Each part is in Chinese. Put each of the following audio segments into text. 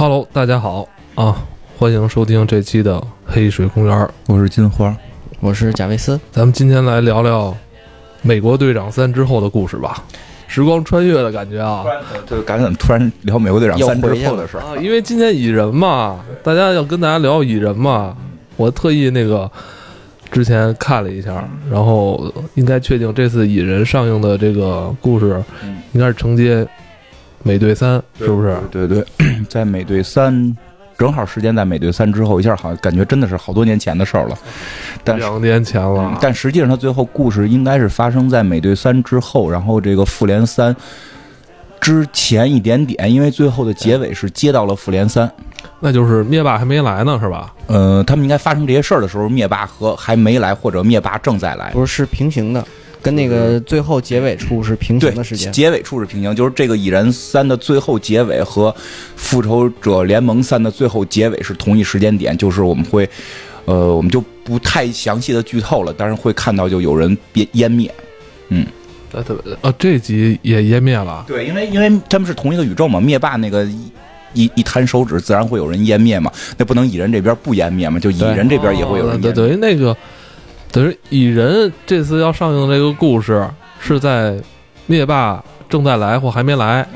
Hello，大家好啊，欢迎收听这期的《黑水公园》，我是金花，我是贾维斯。咱们今天来聊聊《美国队长三》之后的故事吧。时光穿越的感觉啊，就感觉怎么突然聊《美国队长三》之后的事儿啊？因为今天蚁人嘛，大家要跟大家聊蚁人嘛，我特意那个之前看了一下，然后应该确定这次蚁人上映的这个故事应该是承接。美队三是不是？对对，在美队三正好时间在美队三之后，一下好像感觉真的是好多年前的事儿了。两年前了，但实际上他最后故事应该是发生在美队三之后，然后这个复联三之前一点点，因为最后的结尾是接到了复联三，那就是灭霸还没来呢，是吧？呃，他们应该发生这些事儿的时候，灭霸和还没来，或者灭霸正在来，不是是平行的。跟那个最后结尾处是平行的时间，结尾处是平行，就是这个蚁人三的最后结尾和复仇者联盟三的最后结尾是同一时间点，就是我们会，呃，我们就不太详细的剧透了，但是会看到就有人变湮灭，嗯，呃，呃，这集也湮灭了，对，因为因为他们是同一个宇宙嘛，灭霸那个一一弹手指，自然会有人湮灭嘛，那不能蚁人这边不湮灭嘛，就蚁人这边也会有人，对，等于那个。等于蚁人这次要上映的这个故事是在灭霸正在来或还没来。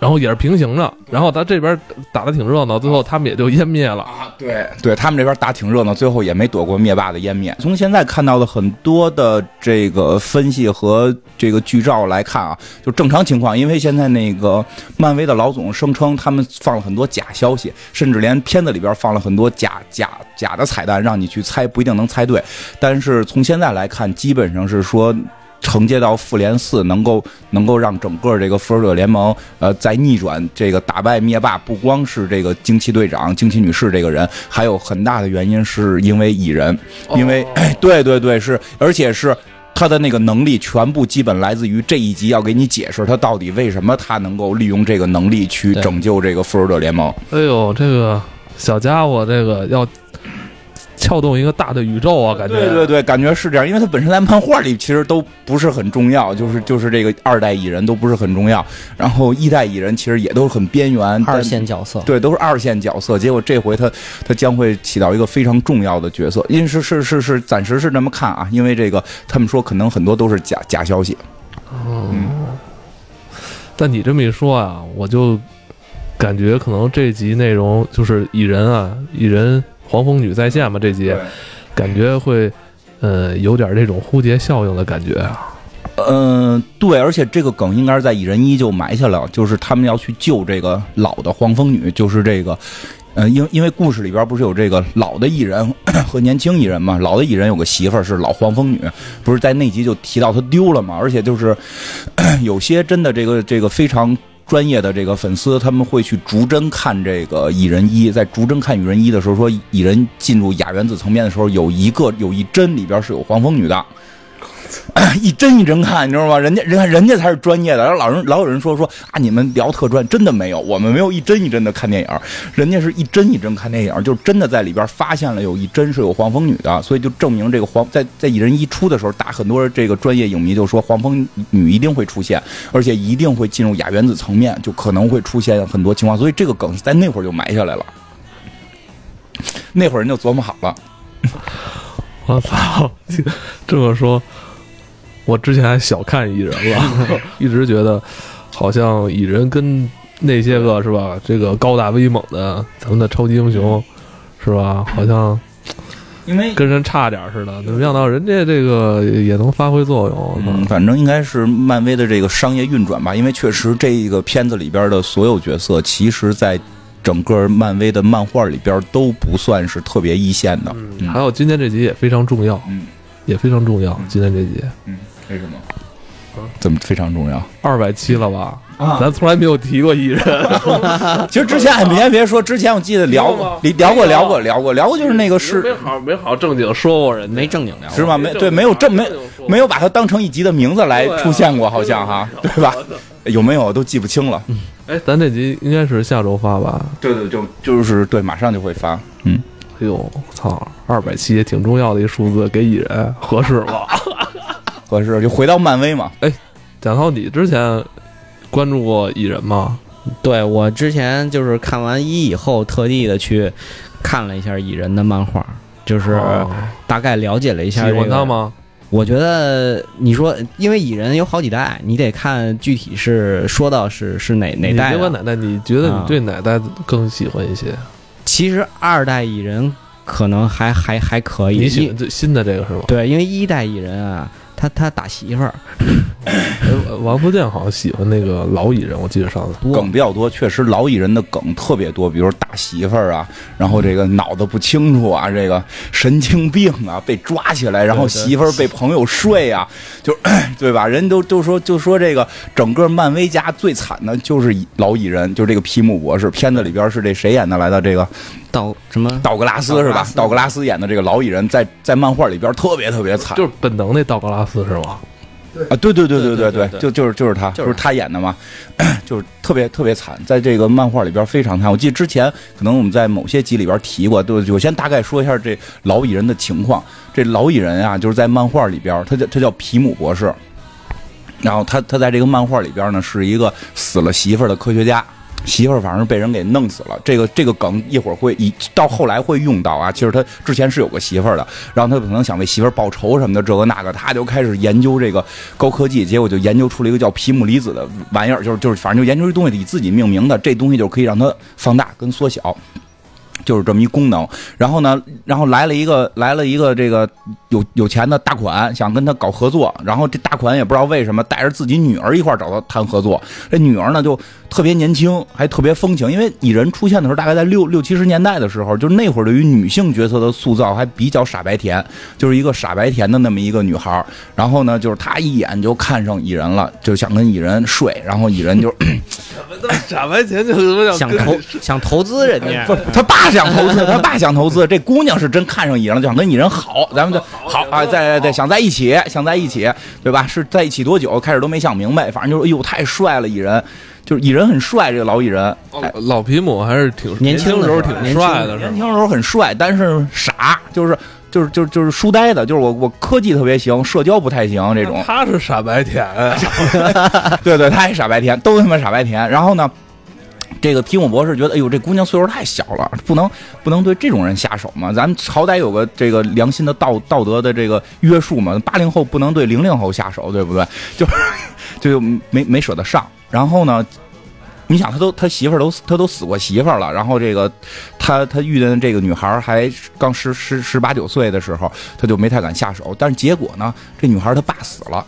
然后也是平行的，然后他这边打的挺热闹，最后他们也就湮灭了啊！对，对他们这边打挺热闹，最后也没躲过灭霸的湮灭。从现在看到的很多的这个分析和这个剧照来看啊，就正常情况，因为现在那个漫威的老总声称他们放了很多假消息，甚至连片子里边放了很多假假假的彩蛋，让你去猜，不一定能猜对。但是从现在来看，基本上是说。承接到复联四，能够能够让整个这个复仇者联盟，呃，再逆转这个打败灭霸，不光是这个惊奇队长、惊奇女士这个人，还有很大的原因是因为蚁人，因为对对对是，而且是他的那个能力全部基本来自于这一集要给你解释他到底为什么他能够利用这个能力去拯救这个复仇者联盟。哎呦，这个小家伙，这个要。撬动一个大的宇宙啊，感觉对对对，感觉是这样，因为它本身在漫画里其实都不是很重要，就是就是这个二代蚁人都不是很重要，然后一代蚁人其实也都是很边缘二线角色，对，都是二线角色。结果这回他他将会起到一个非常重要的角色，因为是是是是暂时是这么看啊，因为这个他们说可能很多都是假假消息。哦，但你这么一说啊，我就感觉可能这集内容就是蚁人啊，蚁人。黄蜂女在线嘛？这集感觉会，呃，有点这种蝴蝶效应的感觉啊。嗯，对，而且这个梗应该是在蚁人一就埋下了，就是他们要去救这个老的黄蜂女，就是这个，嗯，因因为故事里边不是有这个老的蚁人和年轻蚁人嘛？老的蚁人有个媳妇儿是老黄蜂女，不是在那集就提到她丢了嘛？而且就是 有些真的这个这个非常。专业的这个粉丝，他们会去逐帧看这个蚁人一，在逐帧看蚁人一的时候，说蚁人进入亚原子层面的时候，有一个有一帧里边是有黄蜂女的。一帧一帧看，你知道吗？人家人家人家才是专业的。然后老人老有人说说啊，你们聊特专，真的没有，我们没有一帧一帧的看电影，人家是一帧一帧看电影，就真的在里边发现了有一帧是有黄蜂女的，所以就证明这个黄在在蚁人一出的时候，大很多这个专业影迷就说黄蜂女一定会出现，而且一定会进入亚原子层面，就可能会出现很多情况，所以这个梗在那会儿就埋下来了，那会儿人就琢磨好了。我操，这么说。我之前还小看蚁人了，一直觉得好像蚁人跟那些个是吧，这个高大威猛的咱们的超级英雄是吧，好像因为跟人差点似的。没想到人家这个也能发挥作用。嗯，反正应该是漫威的这个商业运转吧，因为确实这个片子里边的所有角色，其实在整个漫威的漫画里边都不算是特别一线的。嗯，还有今天这集也非常重要，嗯，也非常重要。今天这集，嗯。为什么？怎么非常重要？二百七了吧？啊咱从来没有提过蚁人。其实之前，别别说，之前我记得聊过，聊过，聊过，聊过，聊过，就是那个是没好没好正经说过人，没正经聊是吗？没对，没有正没没有把它当成一集的名字来出现过，好像哈，对吧？有没有都记不清了。哎，咱这集应该是下周发吧？对对，就就是对，马上就会发。嗯，哎呦，操，二百七也挺重要的一数字，给蚁人合适吗？合适就回到漫威嘛。哎，蒋涛，你之前关注过蚁人吗？对我之前就是看完一以后，特地的去看了一下蚁人的漫画，就是哦大概了解了一下、喜这个。欢他吗？我觉得你说，因为蚁人有好几代，你得看具体是说到是是哪哪你代的。别管哪代，你觉得啊你对哪代更喜欢一些？其实二代蚁人可能还还还可以，你喜欢最新的这个是吗？对，因为一代蚁人啊，他他打媳妇儿呃王福建好像喜欢那个老蚁人，我记得上次。梗比较多，确实老蚁人的梗特别多，比如打媳妇儿啊，然后这个脑子不清楚啊，这个神经病啊，被抓起来，然后媳妇儿被朋友睡啊，就对吧？人都都说就说这个整个漫威家最惨的就是蚁老蚁人，就这个皮姆博士。片子里边是这谁演的来的？这个道什么道格拉斯是吧？道格拉斯演的这个老蚁人，在在漫画里边特别特别惨，就是本能那道格拉斯四十瓦啊对对对对对对就就是就是他就是他。演的嘛就是特别特别惨在这个漫画里边非常惨。我记得之前可能我们在某些集里边提过对我先大概说一下这老蚁人的情况。这老蚁人啊就是在漫画里边他叫他叫皮姆博士。然后他他在这个漫画里边呢是一个死了媳妇的科学家。媳妇儿反正被人给弄死了，这个这个梗一会儿会一到后来会用到啊。其实他之前是有个媳妇儿的，然后他可能想为媳妇儿报仇什么的，这个那个，他就开始研究这个高科技，结果就研究出了一个叫皮姆离子的玩意儿，就是就是反正就研究这东西以自己命名的，这东西就可以让它放大跟缩小。就是这么一功能，然后呢，然后来了一个来了一个这个有有钱的大款，想跟他搞合作，然后这大款也不知道为什么带着自己女儿一块儿找他谈合作，这女儿呢就特别年轻，还特别风情，因为蚁人出现的时候大概在六六七十年代的时候，就是那会儿对于女性角色的塑造还比较傻白甜，就是一个傻白甜的那么一个女孩，然后呢，就是她一眼就看上蚁人了，就想跟蚁人睡，然后蚁人就 傻白甜就他妈想投想投资人家。不，他爸想投资，他爸想投资，这姑娘是真看上蚁人了，就想跟蚁人好，咱们就好啊，在在想在一起，想在一起，对吧？是在一起多久？开始都没想明白，反正就是，哎呦，太帅了，蚁人，就是蚁人很帅，这个老蚁人，哎，老皮姆还是挺年轻的时候挺帅的，年轻的时候很帅，但是傻，就是就是就是就是书呆子，就是我我科技特别行，社交不太行这种。他是傻白甜啊，对对，他也傻白甜，都他妈傻白甜。然后呢，这个皮姆博士觉得，哎呦，这姑娘岁数太小了，不能不能对这种人下手嘛。咱们好歹有个这个良心的道道德的这个约束嘛。八零后不能对零零后下手，对不对？就就没没舍得上。然后呢？你想，他都他媳妇儿都他都死过媳妇儿了，然后这个他他遇见这个女孩还刚十十十八九岁的时候，他就没太敢下手。但是结果呢，这女孩她爸死了。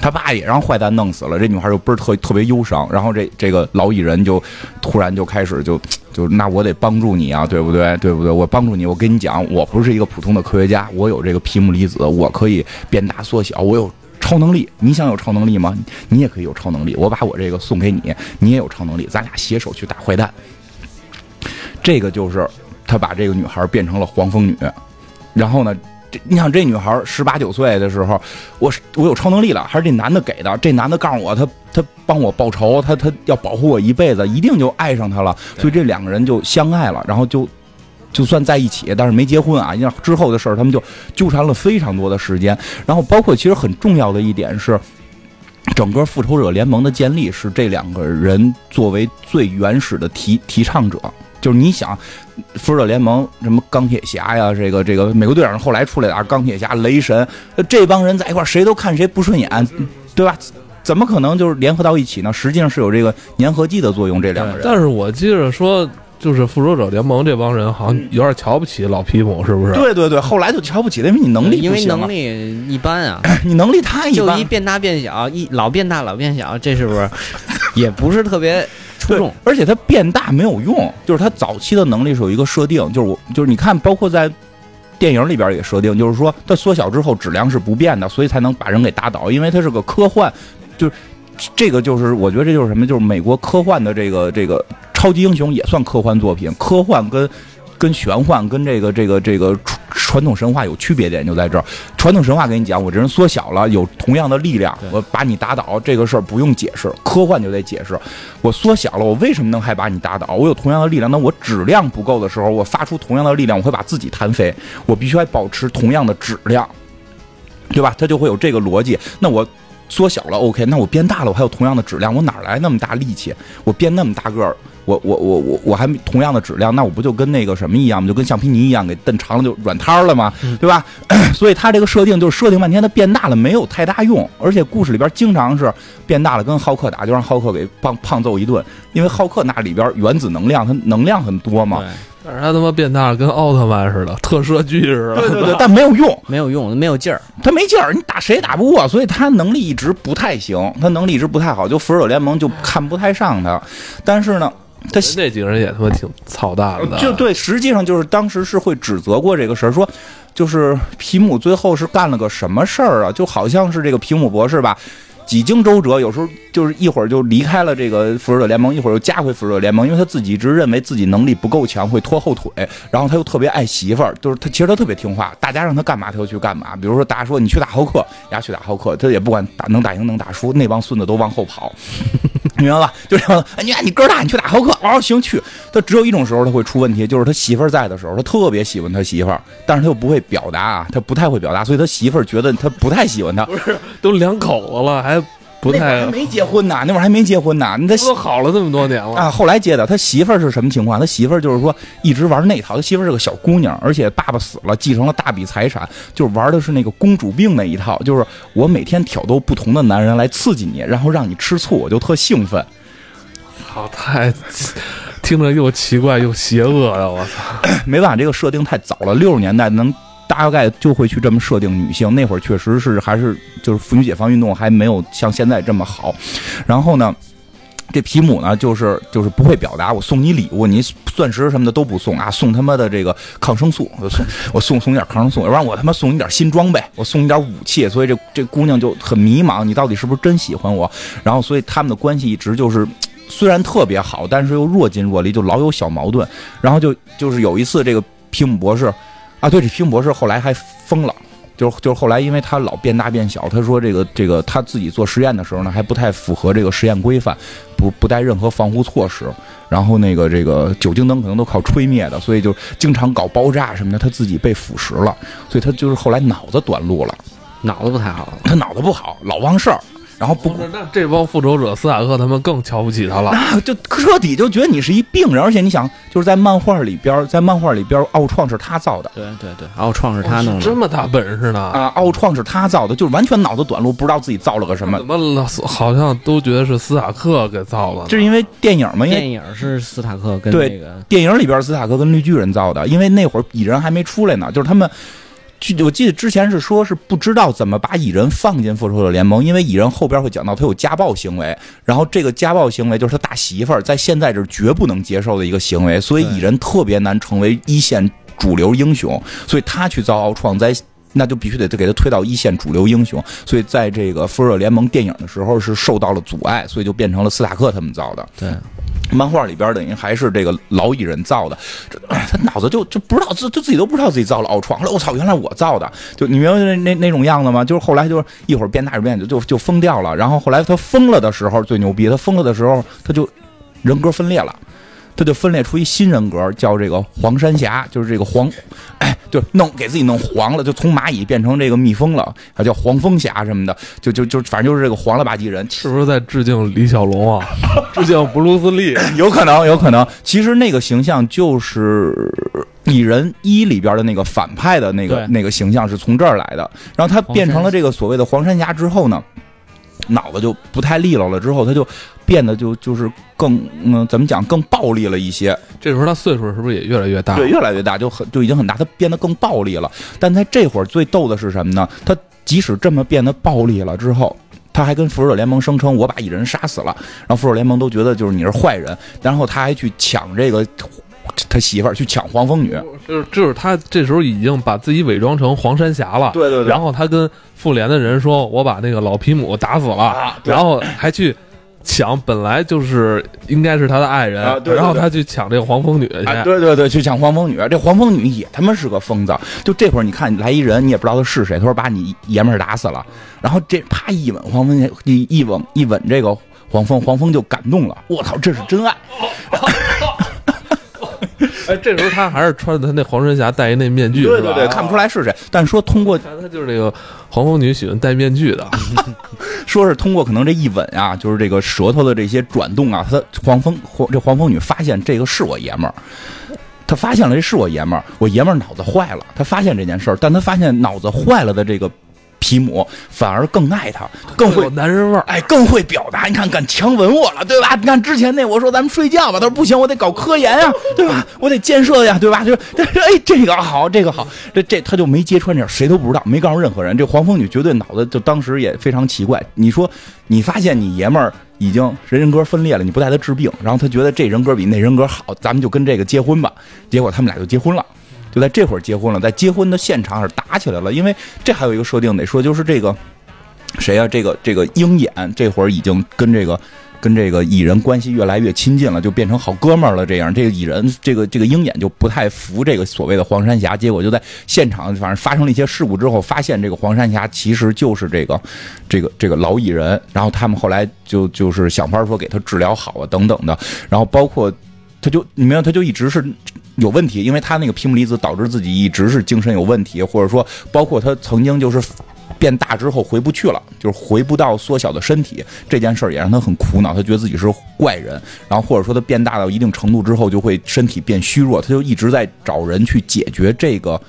他爸也让坏蛋弄死了，这女孩就不是特特别忧伤，然后这这个老蚁人就突然就开始就就那我得帮助你啊，对不对？对不对？我帮助你，我跟你讲，我不是一个普通的科学家，我有这个皮姆离子，我可以变大缩小，我有超能力。你想有超能力吗？你也可以有超能力，我把我这个送给你，你也有超能力，咱俩携手去打坏蛋。这个就是他把这个女孩变成了黄蜂女，然后呢？这你想，这女孩十八九岁的时候，我我有超能力了，还是这男的给的？这男的告诉我，他他帮我报仇，他他要保护我一辈子，一定就爱上他了。所以这两个人就相爱了，然后就就算在一起，但是没结婚啊。因为之后的事儿，他们就纠缠了非常多的时间。然后包括其实很重要的一点是，整个复仇者联盟的建立是这两个人作为最原始的提提倡者。就是你想，复仇者联盟什么钢铁侠呀，这个这个美国队长后来出来的啊，钢铁侠、雷神，这帮人在一块儿，谁都看谁不顺眼，对吧？怎么可能就是联合到一起呢？实际上是有这个粘合剂的作用，这两个人。但是我记着说，就是复仇者联盟这帮人好像有点瞧不起老皮姆，是不是？对对对，后来就瞧不起他，因为你能力因为不行啊能力一般啊，你能力太一般就一。变大变小，一老变大老变小，这是不是 也不是特别出众？，而且他变大没有用，就是他早期的能力是有一个设定，就是我就是你看，包括在电影里边也设定，就是说他缩小之后质量是不变的，所以才能把人给打倒，因为它是个科幻，就是这个就是我觉得这就是什么，就是美国科幻的这个这个超级英雄也算科幻作品，科幻跟。跟玄幻跟这个这个这个传统神话有区别点就在这儿。传统神话给你讲，我这人缩小了，有同样的力量，我把你打倒，这个事儿不用解释。科幻就得解释，我缩小了，我为什么能还把你打倒？我有同样的力量，那我质量不够的时候，我发出同样的力量，我会把自己弹飞。我必须还保持同样的质量，对吧？它就会有这个逻辑。那我缩小了，OK，那我变大了，我还有同样的质量，我哪来那么大力气？我变那么大个儿，我我我我我还同样的质量，那我不就跟那个什么一样吗？就跟橡皮泥一样，给蹬长了就软塌了吗？对吧？所以他这个设定就是设定半天，他变大了没有太大用，而且故事里边经常是变大了跟浩克打，就让浩克给胖胖揍一顿，因为浩克那里边原子能量，它能量很多嘛。但是他他妈变大了，跟奥特曼似的，特摄剧似的。对对对，但没有用，没有用，没有劲儿，他没劲儿，你打谁也打不过，所以他能力一直不太行，他能力一直不太好，就复仇者联盟就看不太上他。但是呢，他那几个人也他妈挺操蛋的。就对，实际上就是当时是会指责过这个事儿，说就是皮姆最后是干了个什么事儿啊？就好像是这个皮姆博士吧。几经周折，有时候就是一会儿就离开了这个复仇者联盟，一会儿又加回复仇者联盟，因为他自己一直认为自己能力不够强，会拖后腿。然后他又特别爱媳妇儿，就是他其实他特别听话，大家让他干嘛他就去干嘛。比如说大家说你去打浩克，丫去打浩克，他也不管打能打赢能打输，那帮孙子都往后跑，明白吧？就这样，哎你你哥大，你去打浩克，哦行去。他只有一种时候他会出问题，就是他媳妇儿在的时候，他特别喜欢他媳妇儿，但是他又不会表达啊，他不太会表达，所以他媳妇儿觉得他不太喜欢他。不是，都两口子了还。不太还没结婚呢，那会儿还没结婚呢。他都好了这么多年了啊！后来结的，他媳妇儿是什么情况？他媳妇儿就是说一直玩那套。他媳妇儿是个小姑娘，而且爸爸死了，继承了大笔财产，就是玩的是那个公主病那一套。就是我每天挑逗不同的男人来刺激你，然后让你吃醋，我就特兴奋。操，太听着又奇怪又邪恶的，我操！没办法，这个设定太早了，六十年代能。大概就会去这么设定女性，那会儿确实是还是就是妇女解放运动还没有像现在这么好。然后呢，这皮姆呢就是就是不会表达，我送你礼物，你钻石什么的都不送啊，送他妈的这个抗生素，我送我送送点抗生素，要不然我他妈送你点新装备，我送你点武器。所以这这姑娘就很迷茫，你到底是不是真喜欢我？然后所以他们的关系一直就是虽然特别好，但是又若即若离，就老有小矛盾。然后就就是有一次这个皮姆博士。啊，对，这皮姆博士后来还疯了，就是就是后来，因为他老变大变小，他说这个这个他自己做实验的时候呢，还不太符合这个实验规范，不不带任何防护措施，然后那个这个酒精灯可能都靠吹灭的，所以就经常搞爆炸什么的，他自己被腐蚀了，所以他就是后来脑子短路了，脑子不太好，他脑子不好，老忘事儿。然后不，那这帮复仇者斯塔克他们更瞧不起他了，那就彻底就觉得你是一病人，而且你想，就是在漫画里边，在漫画里边，奥创是他造的，对对对，奥创是他弄的，这么大本事呢啊！奥创是他造的，就是完全脑子短路，不知道自己造了个什么，怎么好像都觉得是斯塔克给造的？是因为电影嘛，因为电影是斯塔克跟那个电影里边斯塔克跟绿巨人造的，因为那会儿蚁人还没出来呢，就是他们。我记得之前是说，是不知道怎么把蚁人放进复仇者联盟，因为蚁人后边会讲到他有家暴行为，然后这个家暴行为就是他大媳妇儿，在现在这是绝不能接受的一个行为，所以蚁人特别难成为一线主流英雄，所以他去造奥创，在那就必须得给他推到一线主流英雄，所以在这个复仇者联盟电影的时候是受到了阻碍，所以就变成了斯塔克他们造的。对。漫画里边等于还是这个老蚁人造的，这他脑子就就不知道自就自己都不知道自己造了奥创。后来我操，原来我造的，就你明白那那那种样子吗？就是后来就是一会儿变大一变就就就疯掉了。然后后来他疯了的时候最牛逼，他疯了的时候他就人格分裂了。他就分裂出一新人格，叫这个黄山侠，就是这个黄，哎，就弄给自己弄黄了，就从蚂蚁变成这个蜜蜂了，还叫黄蜂侠什么的，就就就反正就是这个黄了吧唧人，是不是在致敬李小龙啊？致敬布鲁斯利？有可能，有可能。其实那个形象就是《蚁人一》里边的那个反派的那个那个形象是从这儿来的。然后他变成了这个所谓的黄山侠之后呢，脑子就不太利落了，之后他就。变得就就是更嗯，怎么讲更暴力了一些。这时候他岁数是不是也越来越大？对，越来越大，就很就已经很大。他变得更暴力了。但在这会儿最逗的是什么呢？他即使这么变得暴力了之后，他还跟复仇者联盟声称我把蚁人杀死了，然后复仇者联盟都觉得就是你是坏人。然后他还去抢这个他媳妇儿，去抢黄蜂女。就是就是他这时候已经把自己伪装成黄山侠了。对对对。然后他跟复联的人说：“我把那个老皮姆打死了。”然后还去。抢本来就是应该是他的爱人，然后他去抢这个黄蜂女去，对对对，去抢黄蜂女。这黄蜂女也他妈是个疯子。就这会儿，你看来一人，你也不知道他是谁。他说把你爷们儿打死了，然后这啪一吻黄蜂，一一吻一吻这个黄蜂，黄蜂就感动了。我操，这是真爱。哎，这时候他还是穿着他那黄山侠戴一那面具，对对对，看不出来是谁。但说通过他就是那个黄蜂女喜欢戴面具的，说是通过可能这一吻啊，就是这个舌头的这些转动啊，他黄蜂黄这黄蜂女发现这个是我爷们儿，他发现了这是我爷们儿，我爷们儿脑子坏了，他发现这件事儿，但他发现脑子坏了的这个皮姆反而更爱他，更会有男人味儿。哎，更会表达。你看，敢强吻我了，对吧？你看之前那我说咱们睡觉吧，他说不行，我得搞科研呀，对吧？我得建设呀，对吧？就是哎，这个好，这个好，这这他就没揭穿这，谁都不知道，没告诉任何人。这黄蜂女绝对脑子就当时也非常奇怪。你说，你发现你爷们儿已经人人格分裂了，你不带他治病，然后他觉得这人格比那人格好，咱们就跟这个结婚吧。结果他们俩就结婚了。就在这会儿结婚了，在结婚的现场是打起来了，因为这还有一个设定得说，就是这个谁啊、这个这个鹰眼这会儿已经跟这个跟这个蚁人关系越来越亲近了，就变成好哥们儿了。这样，这个蚁人这个这个鹰眼就不太服这个所谓的黄山侠，结果就在现场反正发生了一些事故之后，发现这个黄山侠其实就是这个这个这个老蚁人，然后他们后来就就是想法说给他治疗好啊等等的，然后包括。他就你明白，他就一直是有问题，因为他那个皮姆离子导致自己一直是精神有问题，或者说包括他曾经就是变大之后回不去了，就是回不到缩小的身体这件事儿也让他很苦恼，他觉得自己是怪人，然后或者说他变大到一定程度之后就会身体变虚弱，他就一直在找人去解决这个。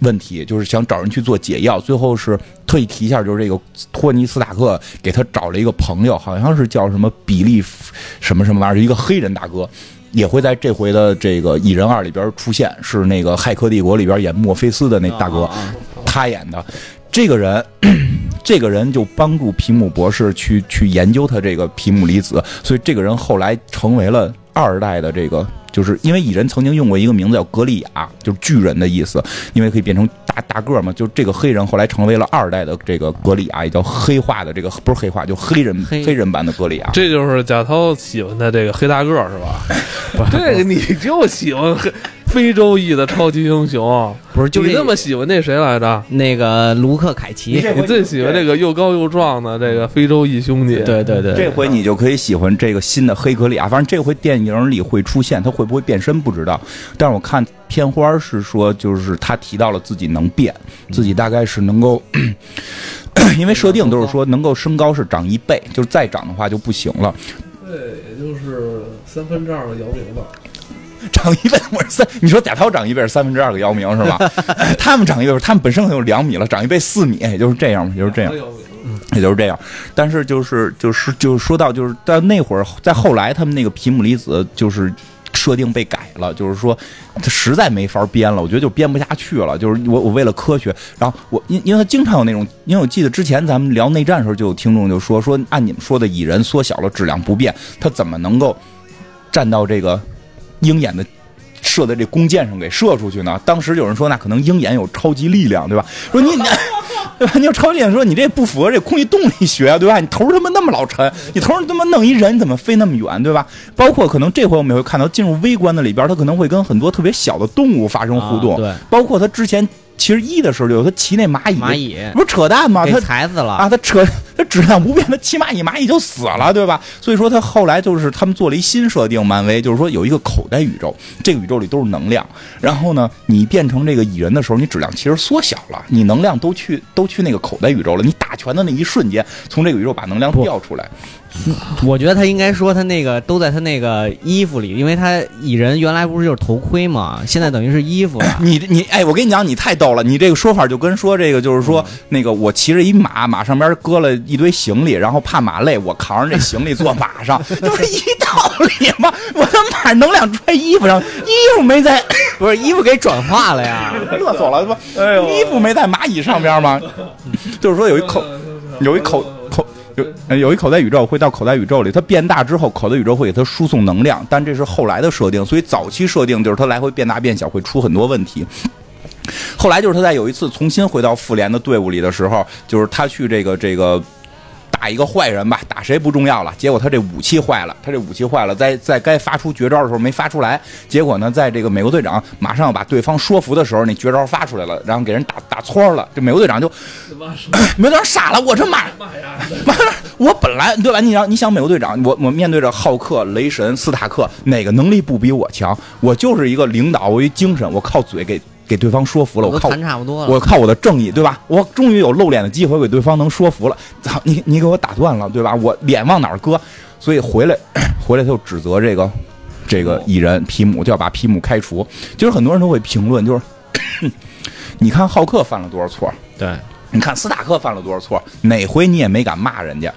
问题就是想找人去做解药，最后是特意提一下，就是这个托尼斯塔克给他找了一个朋友，好像是叫什么比利什么什么玩意儿，一个黑人大哥，也会在这回的这个《蚁人二》里边出现，是那个《骇客帝国》里边演墨菲斯的那大哥，他演的。这个人，这个人就帮助皮姆博士去去研究他这个皮姆离子，所以这个人后来成为了二代的这个，就是因为蚁人曾经用过一个名字叫格利亚，就是巨人的意思，因为可以变成大大个儿嘛。就这个黑人后来成为了二代的这个格利亚，也叫黑化的这个不是黑化，就黑人黑黑人版的格利亚。这就是贾涛喜欢的这个黑大个儿是吧？这个你就喜欢黑 非洲裔的超级英雄，不是就这你那么喜欢那谁来着？那个卢克凯奇，这你最喜欢这个又高又壮的这个非洲裔兄弟？对对对，这回你就可以喜欢这个新的黑格利亚，反正这回电影里会出现，他会不会变身不知道。但是我看片花是说，就是他提到了自己能变，自己大概是能够，因为设定都是说能够身高是长一倍，就是再长的话就不行了。对，也就是三分之二的姚明吧。长一倍，我是三，你说贾涛长一倍是三分之二个姚明是吧？他们长一倍，他们本身可能有两米了，长一倍四米，也就是这样，也就是这样。也就是这样。但是就是就是就是说到就是在那会儿，在后来他们那个皮姆离子就是。设定被改了，就是说，他实在没法编了，我觉得就编不下去了。就是我我为了科学，然后我因因为他经常有那种，因为我记得之前咱们聊内战的时候，就有听众就说说，按你们说的蚁人缩小了质量不变，他怎么能够站到这个鹰眼的射在这弓箭上给射出去呢？当时有人说，那可能鹰眼有超级力量，对吧？说你。对吧？你有超级力量说你这不符合这空气动力学，对吧？你头他妈那么老沉，你头上他妈弄一人，你怎么飞那么远，对吧？包括可能这回我们也会看到进入微观的里边，它可能会跟很多特别小的动物发生互动，啊对包括它之前其实一的时候就有他骑那蚂蚁，蚂蚁。不是扯淡吗？他踩死了。啊，他扯他质量不变，他骑蚂蚁，蚂蚁就死了，对吧？所以说他后来就是他们做了一新设定，漫威就是说有一个口袋宇宙，这个宇宙里都是能量，然后呢，你变成这个蚁人的时候，你质量其实缩小了，你能量都去都去那个口袋宇宙了，你打拳的那一瞬间，从这个宇宙把能量调出来，我觉得他应该说他那个都在他那个衣服里，因为他蚁人原来不是就是头盔嘛，现在等于是衣服 了。你你哎，我跟你讲，你太逗了，你这个说法就跟说这个就是说，那个我骑着一马，马上边搁了一堆行李，然后怕马累，我扛着这行李坐马上，这不是一道理吗？我的马能量穿衣服上，衣服没在，不是衣服给转化了呀？乐死我了，不，哎呦衣服没在蚂蚁上边吗？就是说有一口，有一口口。有有一口袋宇宙会到口袋宇宙里，它变大之后，口袋宇宙会给它输送能量，但这是后来的设定，所以早期设定就是它来回变大变小会出很多问题。后来就是他在有一次重新回到复联的队伍里的时候，就是他去这个这个。打一个坏人吧，打谁不重要了。结果他这武器坏了，他这武器坏了，在在该发出绝招的时候没发出来。结果呢，在这个美国队长马上要把对方说服的时候，那绝招发出来了，然后给人打打搓了。这美国队长就美国队长傻了，我这妈妈呀！我本来对吧？你想，你想美国队长，我我面对着浩克、雷神、斯塔克，哪个能力不比我强？我就是一个领导，我一精神，我靠嘴给给对方说服了，我靠差不多了。我靠我的正义，对吧？我终于有露脸的机会，给对方能说服了。操你，你给我打断了，对吧？我脸往哪儿搁？所以回来，回来他就指责这个这个蚁人皮姆，就要把皮姆开除。就是很多人都会评论，就是 你看浩克犯了多少错，对，你看斯塔克犯了多少错，哪回你也没敢骂人家。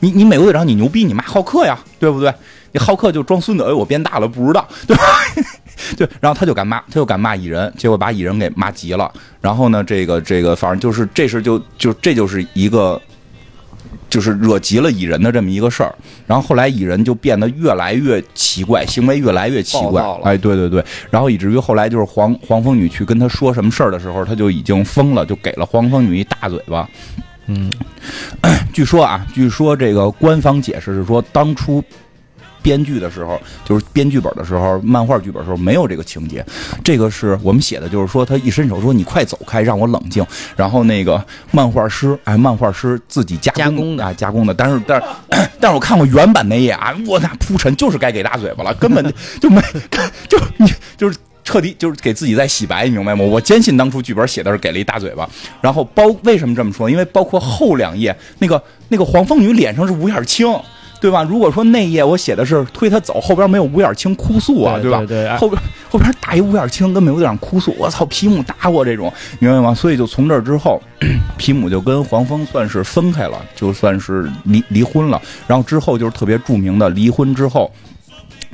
你你美国队长你牛逼，你骂浩克呀，对不对？你浩克就装孙子，哎，我变大了不知道，对吧？对，然后他就敢骂，他就敢骂蚁人，结果把蚁人给骂急了。然后呢，这个这个，反正就是这事就就这就是一个，就是惹急了蚁人的这么一个事儿。然后后来蚁人就变得越来越奇怪，行为越来越奇怪哎，对对对，然后以至于后来就是黄黄蜂女去跟他说什么事儿的时候，他就已经疯了，就给了黄蜂女一大嘴巴。嗯，据说啊，据说这个官方解释是说，当初编剧的时候，就是编剧本的时候，漫画剧本的时候没有这个情节。这个是我们写的，就是说他一伸手说：“你快走开，让我冷静。”然后那个漫画师，哎，漫画师自己加加工的啊，加工的。但是但是但是我看过原版那页啊，我那铺陈就是该给大嘴巴了，根本就没就你就是。彻底就是给自己在洗白，你明白吗？我坚信当初剧本写的是给了一大嘴巴，然后包为什么这么说？因为包括后两页那个那个黄蜂女脸上是五眼青，对吧？如果说那页我写的是推他走，后边没有五眼青哭诉啊，吧？对对对后边后边打一五眼青跟美国队长哭诉，我操，皮姆打我这种，明白吗？所以就从这之后，皮姆就跟黄蜂算是分开了，就算是离离婚了。然后之后就是特别著名的离婚之后。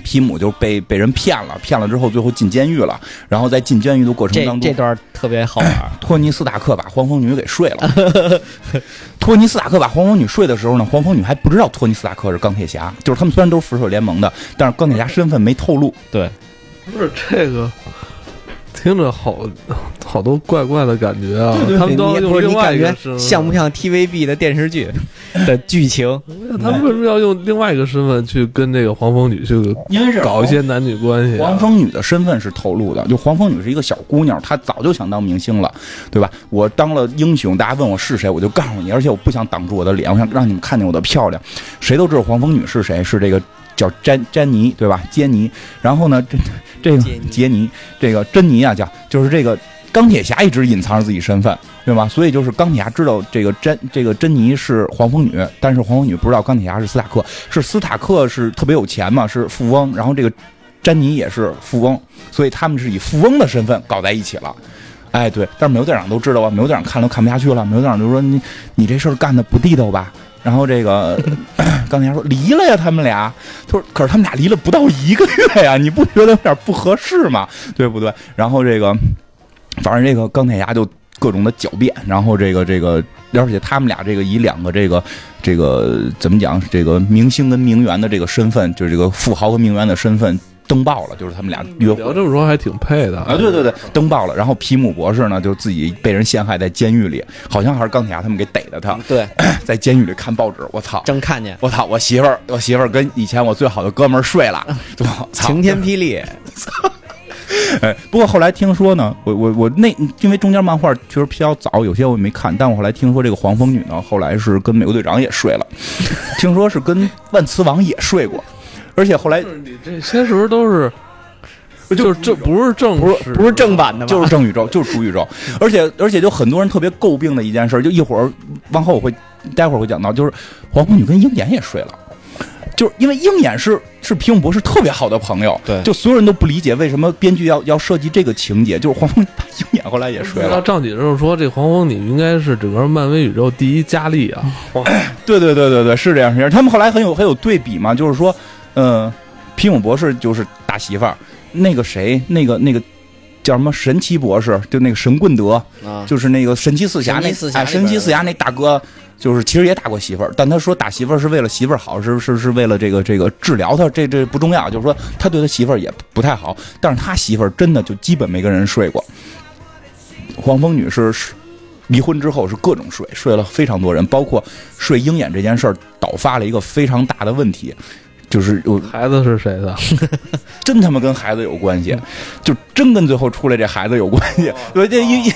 皮姆就被被人骗了，骗了之后最后进监狱了，然后在进监狱的过程当中，这段特别好玩。托尼斯塔克把黄蜂女给睡了。托尼斯塔克把黄蜂女睡的时候呢，黄蜂女还不知道托尼斯塔克是钢铁侠，就是他们虽然都是复仇者联盟的，但是钢铁侠身份没透露。对，不是这个，听着好好多怪怪的感觉啊！他们都要你不用另外是你感觉一个，像不像 TVB 的电视剧 的剧情？他们为什么要用另外一个身份去跟这个黄蜂女去因为是搞一些男女关系、啊？黄蜂女的身份是透露的，就黄蜂女是一个小姑娘，她早就想当明星了，对吧？我当了英雄，大家问我是谁，我就告诉你，而且我不想挡住我的脸，我想让你们看见我的漂亮。谁都知道黄蜂女是谁，是这个叫詹詹妮，对吧？杰尼。然后呢，这这个杰尼杰尼，这个珍妮啊，叫就是这个钢铁侠一直隐藏着自己身份，对吗？所以就是钢铁侠知道这个珍这个珍妮是黄蜂女，但是黄蜂女不知道钢铁侠是斯塔克，是斯塔克是特别有钱嘛，是富翁，然后这个珍妮也是富翁，所以他们是以富翁的身份搞在一起了。哎，对，但是美国队长都知道啊，美国队长看都看不下去了，美国队长就说你你这事儿干的不地道吧？然后这个 钢铁侠说离了呀，他们俩。他说可是他们俩离了不到一个月呀，你不觉得有点不合适吗？对不对？然后这个反正这个钢铁侠就各种的狡辩，然后这个这个，而且他们俩这个以两个这个这个怎么讲，这个明星跟名媛的这个身份，就是这个富豪和名媛的身份登报了，就是他们俩约会这么说还挺配的啊，对对对，登报了。然后皮姆博士呢，就自己被人陷害在监狱里，好像还是钢铁侠他们给逮的他，对，在监狱里看报纸。我操！正看见我操！我媳妇儿，我媳妇儿跟以前我最好的哥们儿睡了，我操！晴天霹雳，哎，不过后来听说呢，我我我那因为中间漫画确实比较早，有些我也没看，但我后来听说这个黄蜂女呢，后来是跟美国队长也睡了，听说是跟万磁王也睡过，而且后来你这些是不是都是？就是这不是正不是不是正版的吗？就是正宇宙，就是主宇宙，而且而且就很多人特别诟病的一件事，就一会儿往后我会待会儿会讲到，就是黄蜂女跟鹰眼也睡了。就是因为鹰眼是是皮姆博士特别好的朋友，对就所有人都不理解为什么编剧要要设计这个情节，就是黄蜂把鹰眼后来也睡了，要照你这么说，这黄蜂女应该是整个漫威宇宙第一佳丽啊！对对对对对，是这样是这样。他们后来很有很有对比嘛，就是说，嗯、皮姆博士就是大媳妇儿，那个谁，那个那个叫什么神奇博士，就那个神棍德，啊，就是那个神奇四侠那四侠哎，神奇四侠那大哥，就是其实也打过媳妇儿，但他说打媳妇儿是为了媳妇儿好，是是是为了这个这个治疗他，这这不重要，就是说他对他媳妇儿也不太好，但是他媳妇儿真的就基本没跟人睡过。黄蜂女士是离婚之后是各种睡，睡了非常多人，包括睡鹰眼这件事儿导发了一个非常大的问题，就是有孩子是谁的？真他妈跟孩子有关系，就真跟最后出来这孩子有关系。对，这一一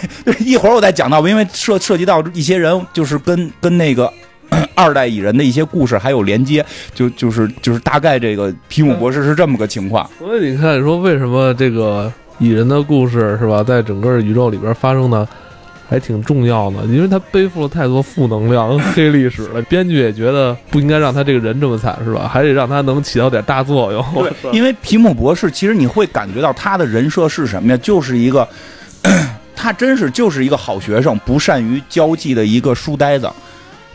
一会儿我再讲到，因为涉涉及到一些人，就是跟跟那个 二代蚁人的一些故事还有连接，就就是就是大概这个皮姆博士是这么个情况。所以你看，你说为什么这个蚁人的故事是吧，在整个宇宙里边发生的还挺重要的，因为他背负了太多负能量黑历史了。编剧也觉得不应该让他这个人这么惨，是吧？还得让他能起到点大作用。对，因为皮姆博士，其实你会感觉到他的人设是什么呀？就是一个，他真是就是一个好学生，不善于交际的一个书呆子，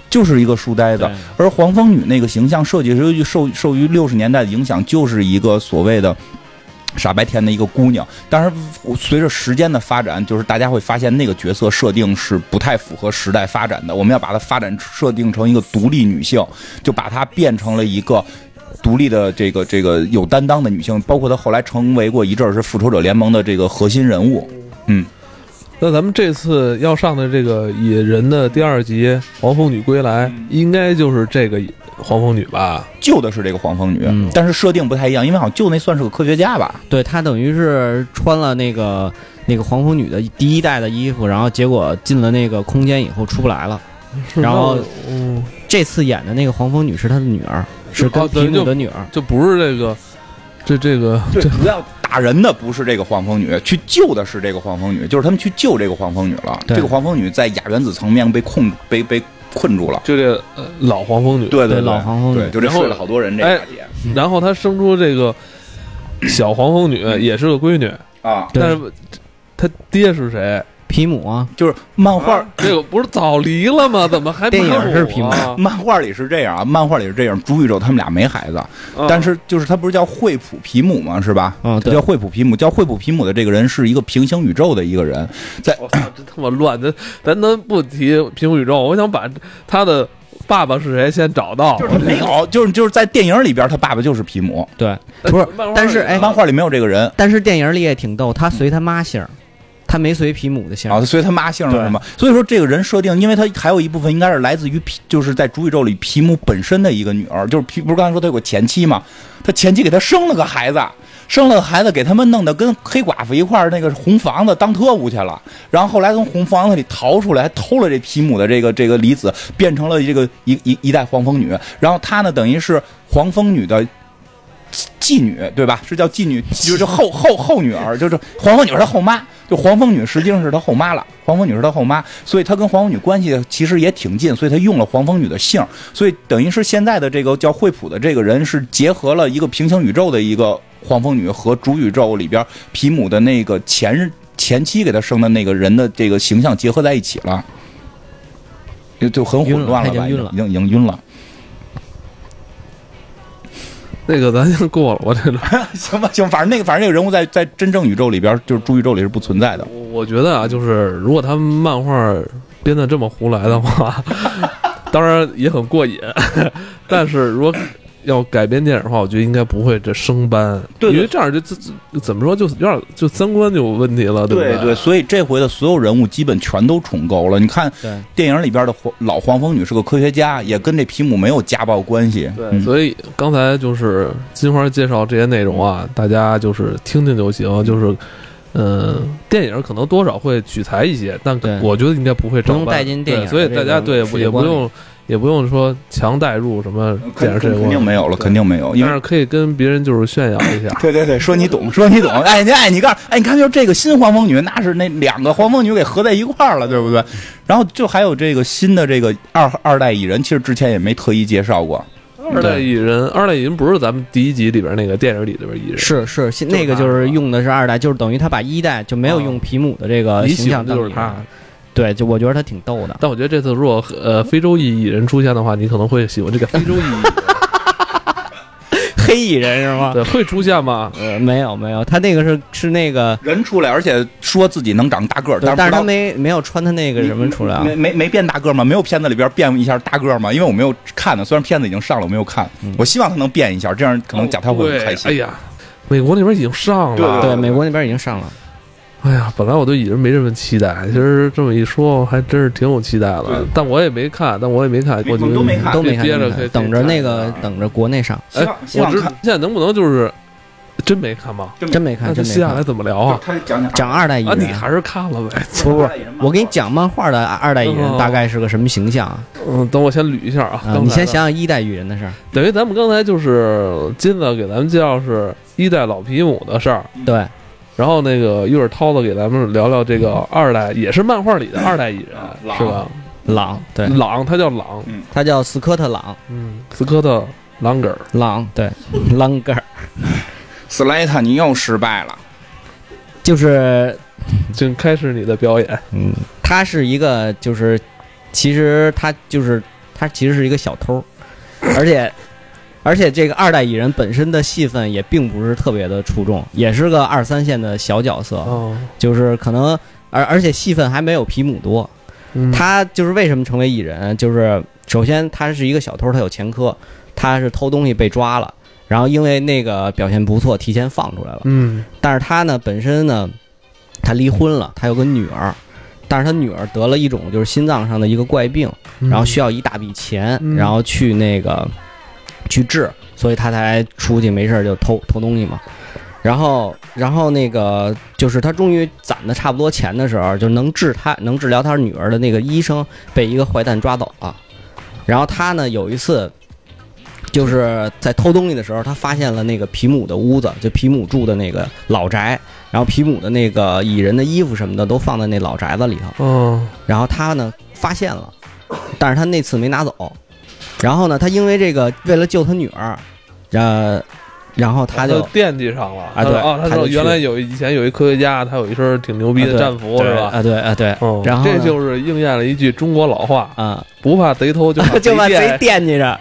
就是一个书呆子。而黄蜂女那个形象设计师受受于六十年代的影响，就是一个所谓的。傻白甜的一个姑娘，但是随着时间的发展，就是大家会发现那个角色设定是不太符合时代发展的。我们要把它发展设定成一个独立女性，就把她变成了一个独立的这个这个有担当的女性，包括她后来成为过一阵儿是复仇者联盟的这个核心人物。嗯，那咱们这次要上的这个野人的第二集《黄蜂女归来》，应该就是这个黄蜂女吧？救的是这个黄蜂女，嗯但是设定不太一样，因为好像救那算是个科学家吧？对他等于是穿了那个那个黄蜂女的第一代的衣服，然后结果进了那个空间以后出不来了。然后嗯，这次演的那个黄蜂女是他的女儿，是哦跟对皮姆的女儿。就不是这个，这这个对，主要打人的不是这个黄蜂女，去救的是这个黄蜂女，就是他们去救这个黄蜂女了。对这个黄蜂女在亚原子层面被控被被困住了。就这呃老黄蜂女，对对，对。老黄蜂女。对，就这睡了好多人这哎大姐然后她生出这个小黄蜂女，也是个闺女，啊，但是她爹是谁？皮姆啊，就是漫画。这个不是早离了吗？怎么还电影是皮姆啊？漫画里是这样啊，漫画里是这样，主宇宙他们俩没孩子，啊但是就是他不是叫惠普皮姆吗？是吧？嗯，对叫，惠普皮姆，叫惠普皮姆的这个人是一个平行宇宙的一个人，在我操，这他妈乱！咱咱能不提平行宇宙？我想把他的爸爸是谁先找到。就是没有，就是就是在电影里边，他爸爸就是皮姆，对，不是漫画里但是哎漫画里没有这个人但是电影里也挺逗，他随他妈姓儿，他没随皮姆的姓儿。啊，所以他妈姓了什么？所以说这个人设定，因为他还有一部分应该是来自于皮，就是在主宇宙里皮姆本身的一个女儿，就是皮不是刚才说他有个前妻嘛，他前妻给他生了个孩子。生了个孩子，给他们弄得跟黑寡妇一块儿那个红房子当特务去了，然后后来从红房子里逃出来，还偷了这皮姆的这个这个离子，变成了这个一一一代黄蜂女。然后她呢，等于是黄蜂女的继女，对吧？是叫继女，就是后后后女儿，就是黄蜂女是她后妈，就黄蜂女实际上是她后妈了。黄蜂女是她后妈，所以她跟黄蜂女关系其实也挺近，所以她用了黄蜂女的姓，所以等于是现在的这个叫惠普的这个人是结合了一个平行宇宙的一个黄蜂女和主宇宙里边皮姆的那个前前妻给他生的那个人的这个形象结合在一起了。就就很混乱了吧？已经已经晕了。那个咱先过了，我这个 行吧，行，反正那个，反正那个人物在在真正宇宙里边，就是主宇宙里是不存在的。我觉得啊，就是如果他们漫画编的这么胡来的话，当然也很过瘾。但是如果要改编电影的话，我觉得应该不会这生搬，对对因为这样就这这怎么说，就有点就三观就有问题了，对不对对？所以这回的所有人物基本全都重构了。你看，电影里边的黄老黄蜂女是个科学家，也跟这皮姆没有家暴关系。对，嗯所以刚才就是金花介绍这些内容啊，大家就是听听就行，就是。嗯，电影可能多少会取材一些，但对我觉得应该不会照搬不用带进电影对所以大家对也不用也不用说强带入什么电影世界肯，定没有了，肯定没有，因为但是可以跟别人就是炫耀一下。对对对，说你懂，说你懂。哎，你哎，你告诉，哎，你看，就是这个新黄蜂女，那是那两个黄蜂女给合在一块儿了，对不对？然后就还有这个新的这个二二代蚁人，其实之前也没特意介绍过。二代蚁人，二代蚁人不是咱们第一集里边那个电影里里边蚁人，是是，那个就是用的是二代，就是等于他把一代就没有用皮姆的这个形象就是他。对，就我觉得他挺逗的。但我觉得这次如果呃非洲裔蚁人出现的话，你可能会喜欢这个非洲裔蚁人。黑蚁人是吗？对，会出现吗？呃，没有没有，他那个是是那个，人出来，而且说自己能长大个儿，但是他没没有穿他那个什么出来啊没。没没变大个儿吗？没有片子里边变一下大个儿吗？因为我没有看呢，虽然片子已经上了，我没有看。嗯我希望他能变一下，这样可能贾涛会很开心。哎呀，美国那边已经上了，对对，美国那边已经上了。哎呀，本来我对蚁人没什么期待，其实这么一说，还真是挺有期待的。但我也没看，但我也没看，我都没看都没看，憋着等着那个等着国内上，哎我知现在能不能就是真没看吗？真没看，那这真没看。接下来怎么聊啊？他讲讲讲二代蚁人，你，还是看了呗。不不，我给你讲漫画的二代蚁人哦大概是个什么形象啊？嗯，等我先捋一下啊。啊你先想想一代蚁人的事儿。等于咱们刚才就是金子给咱们介绍是一代老皮姆的事儿，对，然后那个一会儿涛子给咱们聊聊这个二代，也是漫画里的二代蚁人，朗是吧？朗，对，朗，他叫朗，他叫斯科特朗，嗯，斯科特·朗格尔。朗，对，朗格尔，斯莱特，你又失败了。就是 请开始你的表演。嗯，他是一个，就是其实他就是他其实是一个小偷，而且而且这个二代蚁人本身的戏份也并不是特别的出众，也是个二三线的小角色，哦，就是可能而而且戏份还没有皮姆多。嗯他就是为什么成为蚁人，就是首先他是一个小偷，他有前科，他是偷东西被抓了，然后因为那个表现不错，提前放出来了。嗯但是他呢本身呢，他离婚了，他有个女儿，但是他女儿得了一种就是心脏上的一个怪病，嗯，然后需要一大笔钱，嗯然后去那个去治，所以他才出去没事就偷偷东西嘛。然后，然后那个就是他终于攒的差不多钱的时候，就能治他能治疗他女儿的那个医生被一个坏蛋抓走了。然后他呢有一次就是在偷东西的时候，他发现了那个皮姆的屋子，就皮姆住的那个老宅，然后皮姆的那个蚁人的衣服什么的都放在那老宅子里头。嗯，然后他呢发现了，但是他那次没拿走。然后呢，他因为这个为了救他女儿，呃，然后他就惦记上了啊对哦，他他就原来有以前有一科学家，他有一身挺牛逼的战服，是吧？啊，对啊，对，哦，然后这就是应验了一句中国老话：啊，不怕贼偷，就 就把贼贼惦记着。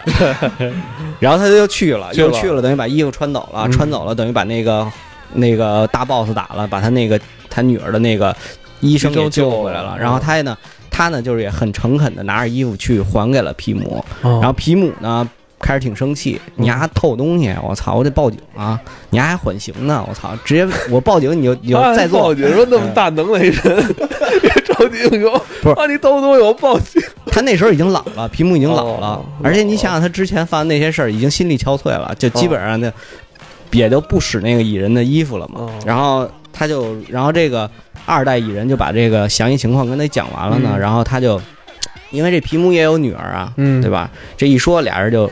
然后他就去了，去了又去了，等于把衣服穿走了，嗯穿走了，等于把那个那个大 boss 打了，把他那个他女儿的那个医生给救救回来了。了然后他呢，他呢就是也很诚恳的拿着衣服去还给了皮姆。然然后皮姆呢开始挺生气，嗯你还偷我东西，我操，我得报警啊！你还缓刑呢，我操，直接我报警你就 你就再做报。警说那么大能耐人，别着急给我不是啊，你偷东西我报警。他那时候已经老了，皮姆已经老了哦，而且你想想他之前犯的那些事儿，已经心力憔悴了，就基本上那也就不使那个蚁人的衣服了嘛哦。然后他就，然后这个二代蚁人就把这个详细情况跟他讲完了呢，嗯然后他就，因为这皮姆也有女儿啊，嗯对吧？这一说，俩人就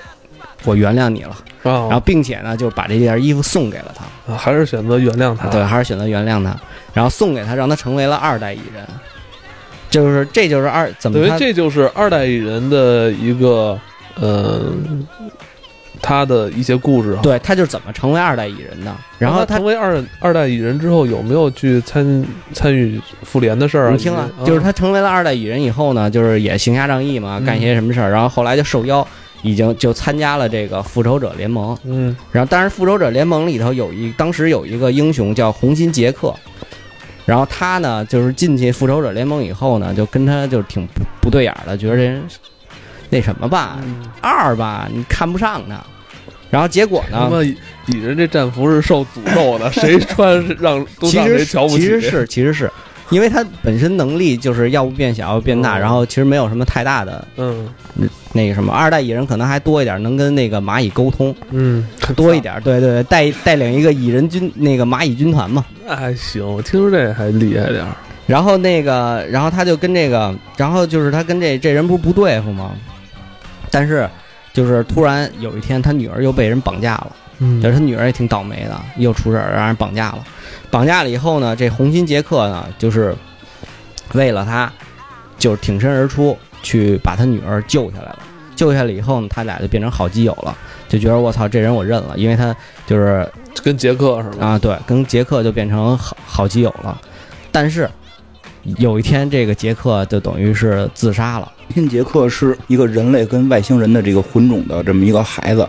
我原谅你了，然后啊，并且呢，就把这件衣服送给了他。还是选择原谅他。对，还是选择原谅他，然后送给他，让他成为了二代蚁人。就是这就是二怎么等于这就是二代蚁人的一个呃，他的一些故事哈。对他就是怎么成为二代蚁人的。然后他他成为二二代蚁人之后，有没有去参参与复联的事儿啊？你听啊，就是他成为了二代蚁人以后呢，就是也行侠仗义嘛，嗯干一些什么事儿，然后后来就受邀，已经就参加了这个复仇者联盟。嗯然后，但是复仇者联盟里头有一当时有一个英雄叫红心杰克，然后他呢就是进去复仇者联盟以后呢，就跟他就是挺不不对眼儿的，觉得这人那什么吧，嗯，二吧，你看不上他。然后结果呢？他妈蚁人这战服是受诅咒的，谁穿是让 都其让谁瞧不起。其实是其实是，因为他本身能力就是要不变小，要不变大，嗯然后其实没有什么太大的嗯那个什么。二代蚁人可能还多一点，能跟那个蚂蚁沟通嗯，多一点。对对对，带带领一个蚁人军那个蚂蚁军团嘛。那还行，我听说这还厉害点儿。然后那个，然后他就跟这个，然后就是他跟这这人不是不对付吗？但是就是突然有一天，他女儿又被人绑架了。嗯就是他女儿也挺倒霉的，又出事儿让人绑架了。绑架了以后呢，这红心杰克呢，就是为了他，就是挺身而出去把他女儿救下来了。救下来以后呢，他俩就变成好基友了，就觉得我操，这人我认了，因为他就是跟杰克是吧？啊，对，跟杰克就变成好好基友了。但是有一天，这个杰克就等于是自杀了。新杰克是一个人类跟外星人的这个混种的这么一个孩子，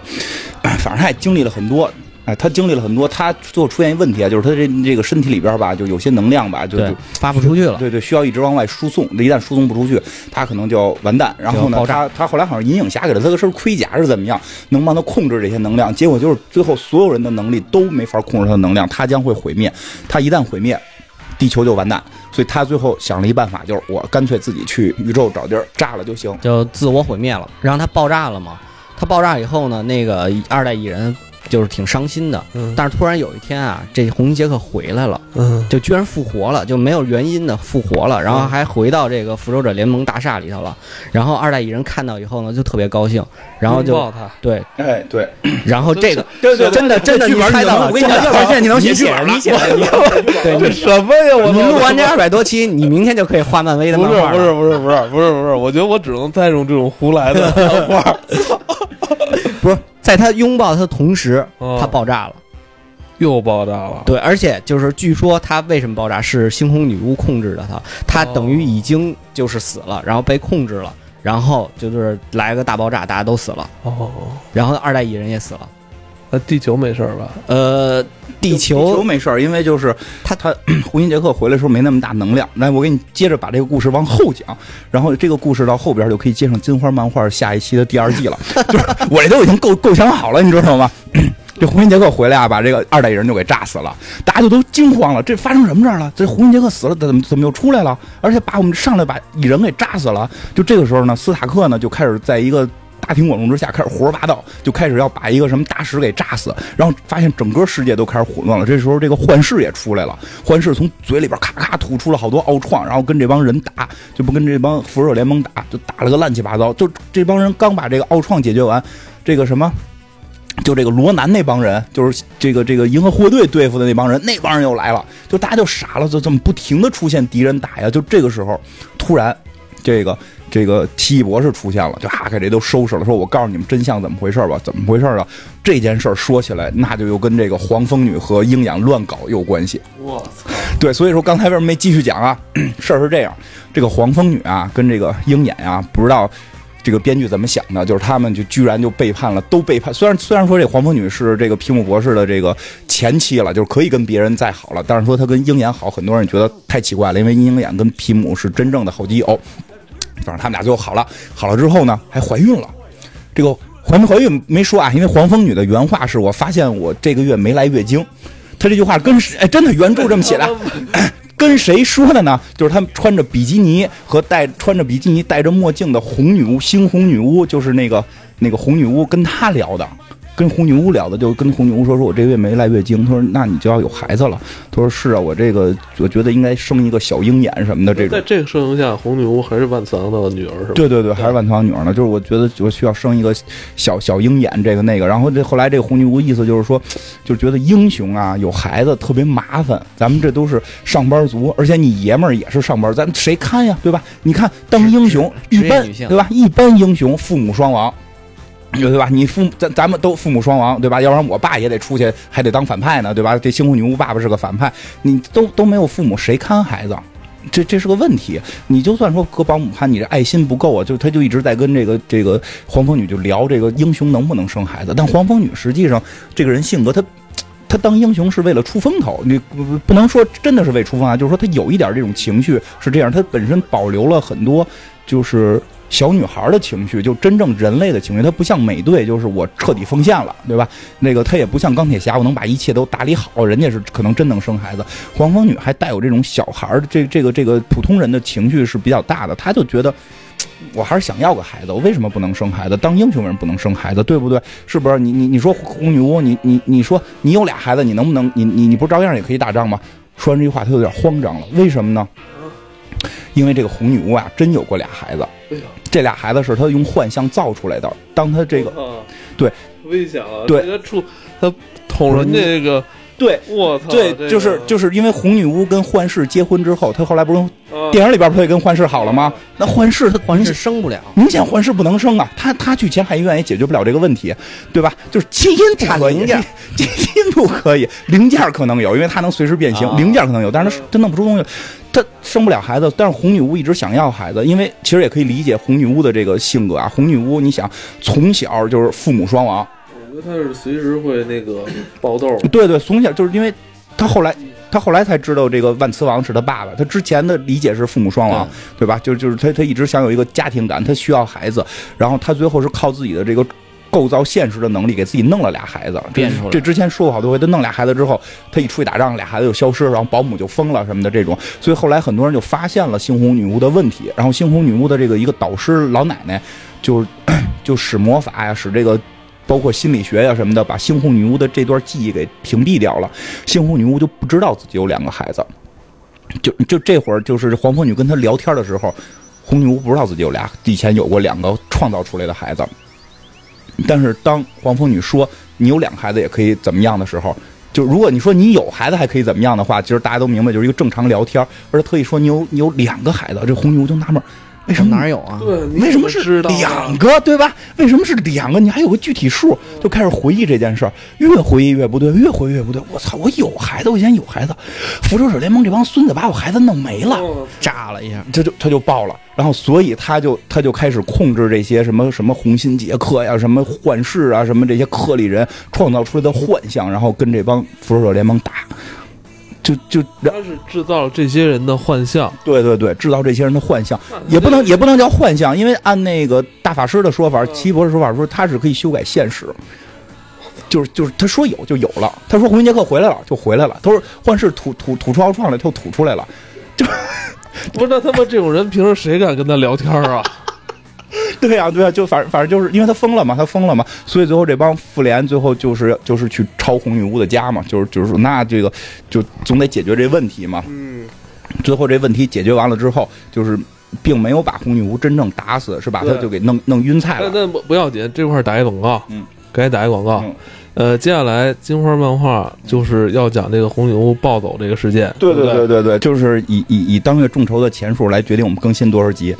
哎反正他也经历了很多。哎，他经历了很多，他最后出现一问题啊，就是他这这个身体里边吧，就有些能量吧，就就，发不出去了。对对，需要一直往外输送，一旦输送不出去，他可能就要完蛋。然后呢，他他后来好像银影侠给了他个身盔甲是怎么样，能帮他控制这些能量。结果就是最后所有人的能力都没法控制他的能量，他将会毁灭。他一旦毁灭，地球就完蛋。所以他最后想了一办法，就是我干脆自己去宇宙找地儿炸了就行。就自我毁灭了，然后他爆炸了嘛。他爆炸以后呢，那个二代蚁人就是挺伤心的。嗯但是突然有一天啊，这红衣杰克回来了，嗯就居然复活了，就没有原因的复活了，然后还回到这个复仇者联盟大厦里头了。然后二代蚁人看到以后呢，就特别高兴，然后就抱他，对，哎，对，然后这个 对对，真的真的剧本你猜到了我跟你讲，要不然现在你能写你写剧本了你写的，你对这你什么呀？我你录完这二百多期，你明天就可以画漫威的漫画了。不是不是不是不是不是，我觉得我只能再用这种胡来的漫画。不是，在他拥抱他的同时，哦。他爆炸了。又爆炸了，对，而且就是据说他为什么爆炸是星空女巫控制的他，他等于已经就是死了，然后被控制了，然后就是来个大爆炸，大家都死了，哦，然后二代蚁人也死了。那地球没事儿吧？呃，地地球球没事儿，因为就是他他 胡因杰克回来的时候没那么大能量。来，我给你接着把这个故事往后讲，然后这个故事到后边就可以接上金花漫画下一期的第二季了。就是我这都已经构构想好了，你知道吗？这胡因杰克回来啊，把这个二代蚁人就给炸死了，大家就都惊慌了。这发生什么事儿了？这胡因杰克死了，怎么怎么又出来了？而且把我们上来把蚁人给炸死了。就这个时候呢，斯塔克呢就开始在一个大庭广众之下开始胡说八道，就开始要把一个什么大使给炸死，然后发现整个世界都开始混乱了。这时候这个幻视也出来了，幻视从嘴里边咔咔吐出了好多奥创，然后跟这帮人打，就不跟这帮复仇者联盟打，就打了个乱七八糟。就这帮人刚把这个奥创解决完，这个什么。就这个罗南那帮人，就是这个这个银河护卫队对付的那帮人，那帮人又来了，就大家就傻了，就这么不停的出现敌人打呀。就这个时候，突然这个这个奇异博士出现了，就哈给这都收拾了，说我告诉你们真相怎么回事吧？怎么回事啊？这件事儿说起来，那就又跟这个黄蜂女和鹰眼乱搞有关系。我操！对，所以说刚才为什么没继续讲啊？事儿是这样，这个黄蜂女啊，跟这个鹰眼啊，不知道这个编剧怎么想的，就是他们就居然就背叛了，都背叛。虽然虽然说这黄蜂女是这个皮姆博士的这个前妻了，就是可以跟别人再好了，但是说她跟鹰眼好，很多人觉得太奇怪了，因为鹰眼跟皮姆是真正的好基友。反正他们俩最后好了，好了之后呢，还怀孕了。这个怀没怀孕没说啊，因为黄蜂女的原话是我发现我这个月没来月经。她这句话跟谁？哎，真的原著这么写的。跟谁说的呢？就是他们穿着比基尼和戴穿着比基尼戴着墨镜的红女巫，猩红女巫，就是那个那个红女巫跟他聊的，跟红女巫聊的，就跟红女巫说说我这个月没来月经，他说那你就要有孩子了，他说是啊，我这个我觉得应该生一个小鹰眼什么的这种在。这个设定下，红女巫还是万磁王的女儿是吧？对对对，还是万磁王女儿呢。就是我觉得我需要生一个小小鹰眼，这个那个。然后这后来这个红女巫意思就是说，就是觉得英雄啊有孩子特别麻烦，咱们这都是上班族，而且你爷们儿也是上班，咱谁看呀，对吧？你看当英雄一般对吧？一般英雄父母双亡。对吧？你父母咱咱们都父母双亡，对吧？要不然我爸也得出去，还得当反派呢，对吧？这星空女巫爸爸是个反派，你都都没有父母，谁看孩子？这这是个问题。你就算说搁保姆看，你这爱心不够啊，就他就一直在跟这个这个黄蜂女就聊这个英雄能不能生孩子。但黄蜂女实际上这个人性格，她她当英雄是为了出风头，你不不能说真的是为出风头，就是说她有一点这种情绪是这样，她本身保留了很多就是。小女孩的情绪，就真正人类的情绪，她不像美队，就是我彻底奉献了，对吧？那个她也不像钢铁侠，我能把一切都打理好，人家是可能真能生孩子。黄蜂女还带有这种小孩儿这这个这个普通人的情绪是比较大的，她就觉得。我还是想要个孩子，我为什么不能生孩子？当英雄为什么不能生孩子？对不对？是不是？你你你说红女巫，你你你说你有俩孩子，你能不能？你你你不照样也可以打仗吗？说完这句话，他有点慌张了。为什么呢？因为这个红女巫啊，真有过俩孩子。这俩孩子是他用幻象造出来的。当他这个啊对。危险了，对。他出他捅人家这个，对。我操，对，这就是就是因为红女巫跟幻视结婚之后，他后来不是啊电影里边不是也跟幻视好了吗？那幻视他幻视生不了，明显幻视不能生啊，他他去前海医院也解决不了这个问题，对吧？就是基因不可以，差零件。基因不可以，零件可能有，因为它能随时变形，啊。零件可能有，但是他弄不出东西，他生不了孩子。但是红女巫一直想要孩子，因为其实也可以理解红女巫的这个性格啊。红女巫，你想从小就是父母双亡，我觉得她是随时会那个爆痘，对对，从小就是因为她后来。他后来才知道这个万磁王是他爸爸，他之前的理解是父母双亡，对吧？就就是他他一直想有一个家庭感，他需要孩子，然后他最后是靠自己的这个构造现实的能力，给自己弄了俩孩子。这这之前说过好多回，他弄俩孩子之后，他一出去打仗，俩孩子就消失，然后保姆就疯了什么的这种。所以后来很多人就发现了猩红女巫的问题，然后猩红女巫的这个一个导师老奶奶就就使魔法呀，使这个。包括心理学呀什么的，把猩红女巫的这段记忆给屏蔽掉了。猩红女巫就不知道自己有两个孩子，就就这会儿就是黄蜂女跟她聊天的时候，红女巫不知道自己有俩以前有过两个创造出来的孩子。但是当黄蜂女说你有两个孩子也可以怎么样的时候，就如果你说你有孩子还可以怎么样的话，其实大家都明白就是一个正常聊天。而特意说你有你有两个孩子，这红牛就纳闷，为什么哪有啊？对，为什么是两个，对吧？为什么是两个？你还有个具体数，就开始回忆这件事儿，越回忆越不对，越回忆越不对。我操，我有孩子，我以前有孩子，复仇者联盟这帮孙子把我孩子弄没了，嗯炸了一下，这就他就爆了。然后，所以他就他就开始控制这些什么什么红心杰克呀，什么幻视啊，什么这些克里人创造出来的幻象，然后跟这帮复仇者联盟打，就就他是制造了这些人的幻象，对对对，制造这些人的幻象，也不能也不能叫幻象，因为按那个大法师的说法，奇异博士说法说他是可以修改现实，就是就是他说有就有了，他说红衣杰克回来了就回来了，他说幻视吐吐吐出奥创来就吐出来了，就不是那他妈这种人，平时谁敢跟他聊天啊？对呀、对呀、就反正反正就是因为他疯了嘛，他疯了嘛，所以最后这帮妇联最后就是就是去抄红女巫的家嘛，就是就是说那这个就总得解决这问题嘛，嗯，最后这问题解决完了之后，就是并没有把红女巫真正打死，是把她就给弄弄晕菜了。那那不不要紧，这块打一广告，嗯，该打一广告。嗯呃，接下来金花漫画就是要讲这个红女巫暴走这个事件，对对对对对，就是以以以当月众筹的钱数来决定我们更新多少集。